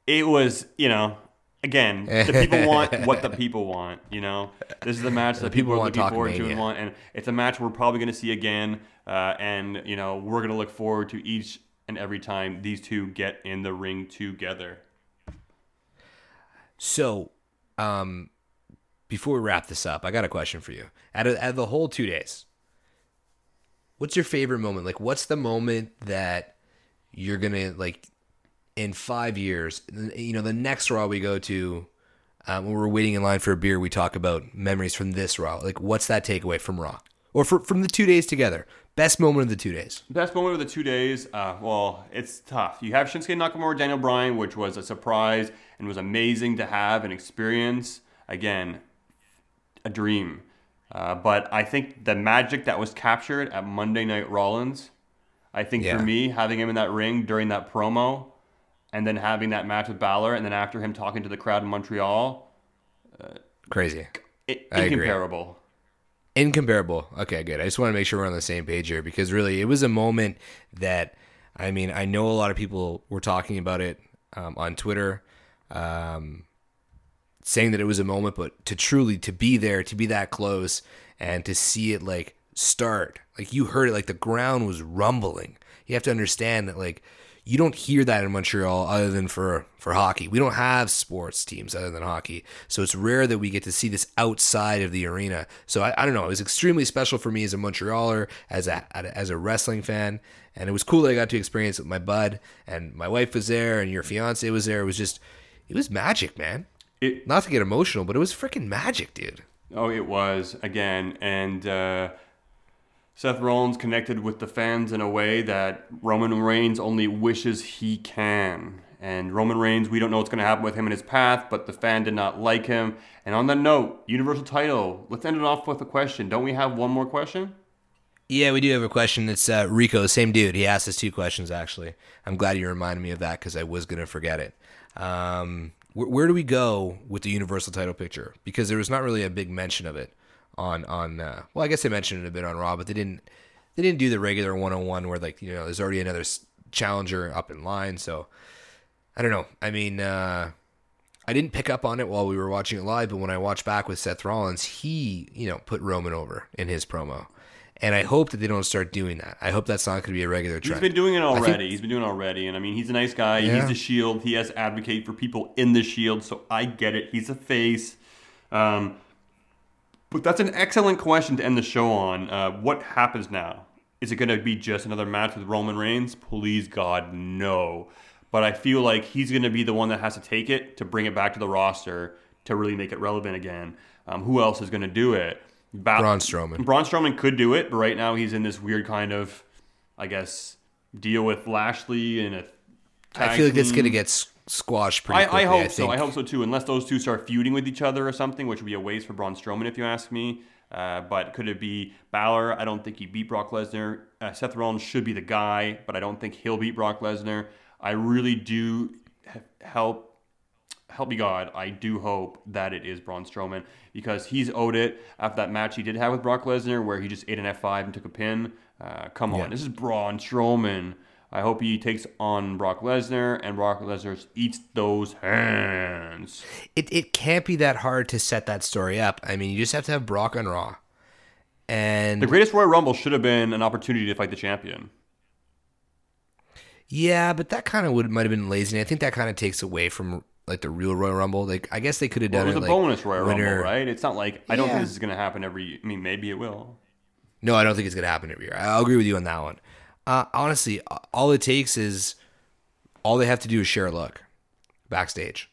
it was, you know, again, the people want what the people want. You know, this is the match that people, people are looking forward to and want, and it's a match we're probably going to see again. Uh, and you know we're gonna look forward to each and every time these two get in the ring together. So, um, before we wrap this up, I got a question for you. Out of, out of the whole two days, what's your favorite moment? Like, what's the moment that you're gonna like in five years? You know, the next Raw we go to, um, when we're waiting in line for a beer, we talk about memories from this Raw. Like, what's that takeaway from Raw or for, from the two days together? Best moment of the two days. Best moment of the two days. Uh, well, it's tough. You have Shinsuke Nakamura, Daniel Bryan, which was a surprise and was amazing to have and experience. Again, a dream. Uh, but I think the magic that was captured at Monday Night Rollins, I think Yeah. for me, having him in that ring during that promo, and then having that match with Balor, and then after him talking to the crowd in Montreal, Crazy. it, I agree. Incomparable. Okay, good. I just want to make sure we're on the same page here because really it was a moment that, I mean, I know a lot of people were talking about it um, on Twitter, um, saying that it was a moment, but to truly to be there, to be that close, and to see it like start, like you heard it, like the ground was rumbling. You have to understand that like you don't hear that in Montreal other than for for hockey. We don't have sports teams other than hockey, so it's rare that we get to see this outside of the arena. So I, I don't know. It was extremely special for me as a Montrealer, as a as a wrestling fan, and it was cool that I got to experience it with my bud and my wife was there and your fiance was there. It was just it was magic, man. It, Not to get emotional, but it was freaking magic, dude. Oh, it was again, and uh, Seth Rollins connected with the fans in a way that Roman Reigns only wishes he can. And Roman Reigns, we don't know what's going to happen with him in his path, but the fan did not like him. And on that note, Universal title. Let's end it off with a question. Don't we have one more question? Yeah, we do have a question. It's uh, Rico, same dude. He asked us two questions actually. I'm glad you reminded me of that because I was gonna forget it. Um, where do we go with the Universal title picture? Because there was not really a big mention of it on on. Uh, well, I guess they mentioned it a bit on Raw, but they didn't they didn't do the regular one on one where like you know there's already another challenger up in line. So I don't know. I mean. Uh, I didn't pick up on it while we were watching it live, but when I watched back with Seth Rollins, he, you know, put Roman over in his promo. And I hope that they don't start doing that. I hope that's not going to be a regular trend. He's been doing it I think- already. He's been doing it already. And I mean, he's a nice guy. Yeah. He's the shield. He has advocate for people in the shield. So I get it. He's a face. Um, but that's an excellent question to end the show on. Uh, what happens now? Is it going to be just another match with Roman Reigns? Please, God, no. But I feel like he's going to be the one that has to take it to bring it back to the roster to really make it relevant again. Um, who else is going to do it? Ba- Braun Strowman. Braun Strowman could do it, but right now he's in this weird kind of, I guess, deal with Lashley and a. I tag feel like it's team. going to get s- squashed pretty I, quickly. I hope think. so. I hope so too. Unless those two start feuding with each other or something, which would be a waste for Braun Strowman, if you ask me. Uh, but could it be Balor? I don't think he beat Brock Lesnar. Uh, Seth Rollins should be the guy, but I don't think he'll beat Brock Lesnar. I really do help help me God, I do hope that it is Braun Strowman because he's owed it after that match he did have with Brock Lesnar where he just ate an F5 and took a pin. Uh, come on, Yeah. this is Braun Strowman. I hope he takes on Brock Lesnar and Brock Lesnar eats those hands. it, it can't be that hard to set that story up. I mean, you just have to have Brock on Raw. And The greatest Royal Rumble should have been an opportunity to fight the champion. yeah, but that kind of would might have been lazy. I think that kind of takes away from like the real Royal Rumble. Like I guess they could have Well, done it was a like, bonus Royal winner- Rumble, right? It's not like I don't Yeah. think this is going to happen every. I mean, maybe it will. No, I don't think it's going to happen every year. I'll agree with you on that one. Uh, honestly, all it takes is all they have to do is share a look backstage.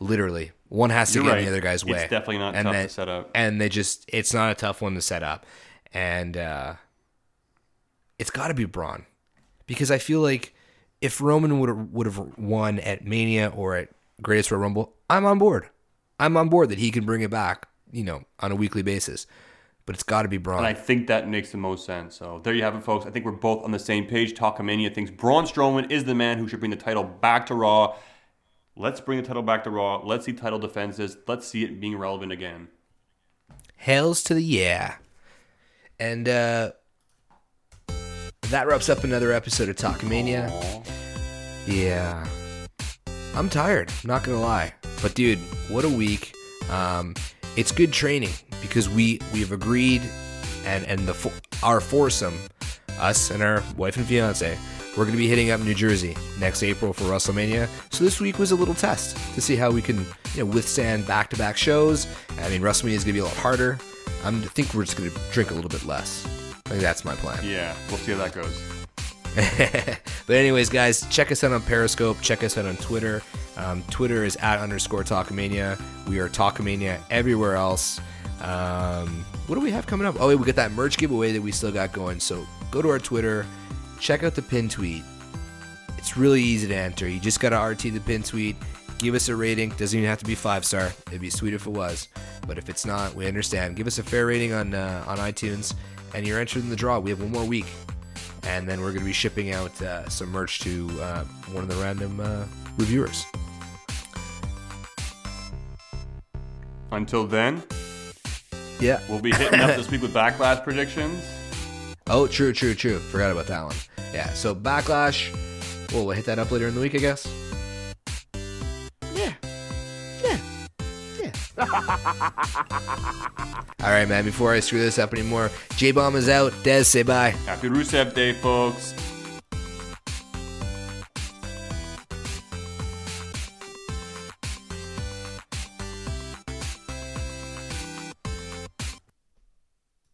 Literally, one has to You're get in the other guy's way. It's definitely not and tough to set up. And they just, it's not a tough one to set up. And uh, it's got to be Braun because I feel like if Roman would have would have won at Mania or at Greatest Royal Rumble, I'm on board. I'm on board that he can bring it back, you know, on a weekly basis. But it's got to be Braun. And I think that makes the most sense. So there you have it, folks. I think we're both on the same page. Talkamania thinks Braun Strowman is the man who should bring the title back to Raw. Let's bring the title back to Raw. Let's see title defenses. Let's see it being relevant again. Hails to the yeah. And uh that wraps up another episode of Talkamania. Yeah. I'm tired, not gonna lie. But dude, what a week. Um it's good training because we we've agreed and and the our foursome us and our wife and fiance, we're going to be hitting up New Jersey next April for WrestleMania. So this week was a little test to see how we can you know, withstand back-to-back shows. I mean, WrestleMania is going to be a lot harder. I'm, I think we're just going to drink a little bit less. I think that's my plan. Yeah, we'll see how that goes. but anyways, guys, check us out on Periscope. Check us out on Twitter. Um, Twitter is at underscore Talkamania. We are Talkamania everywhere else. Um, what do we have coming up? Oh, wait, we got that merch giveaway that we still got going. So go to our Twitter, check out the pin tweet. It's really easy to enter. You just got to RT the pin tweet. Give us a rating. Doesn't even have to be five star. It'd be sweet if it was. But if it's not, we understand. Give us a fair rating on uh, on iTunes, and you're entered in the draw. We have one more week and then we're going to be shipping out uh, some merch to uh, one of the random uh, reviewers. Until then, Yeah. we'll be hitting up this week with backlash predictions. Oh, true, true, true. Forgot about that one. Yeah. So backlash. Well, we'll hit that up later in the week, I guess. Yeah. Yeah. Yeah. All right, man. Before I screw this up anymore, J Bomb is out. Dez, say bye. Happy Rusev Day, folks.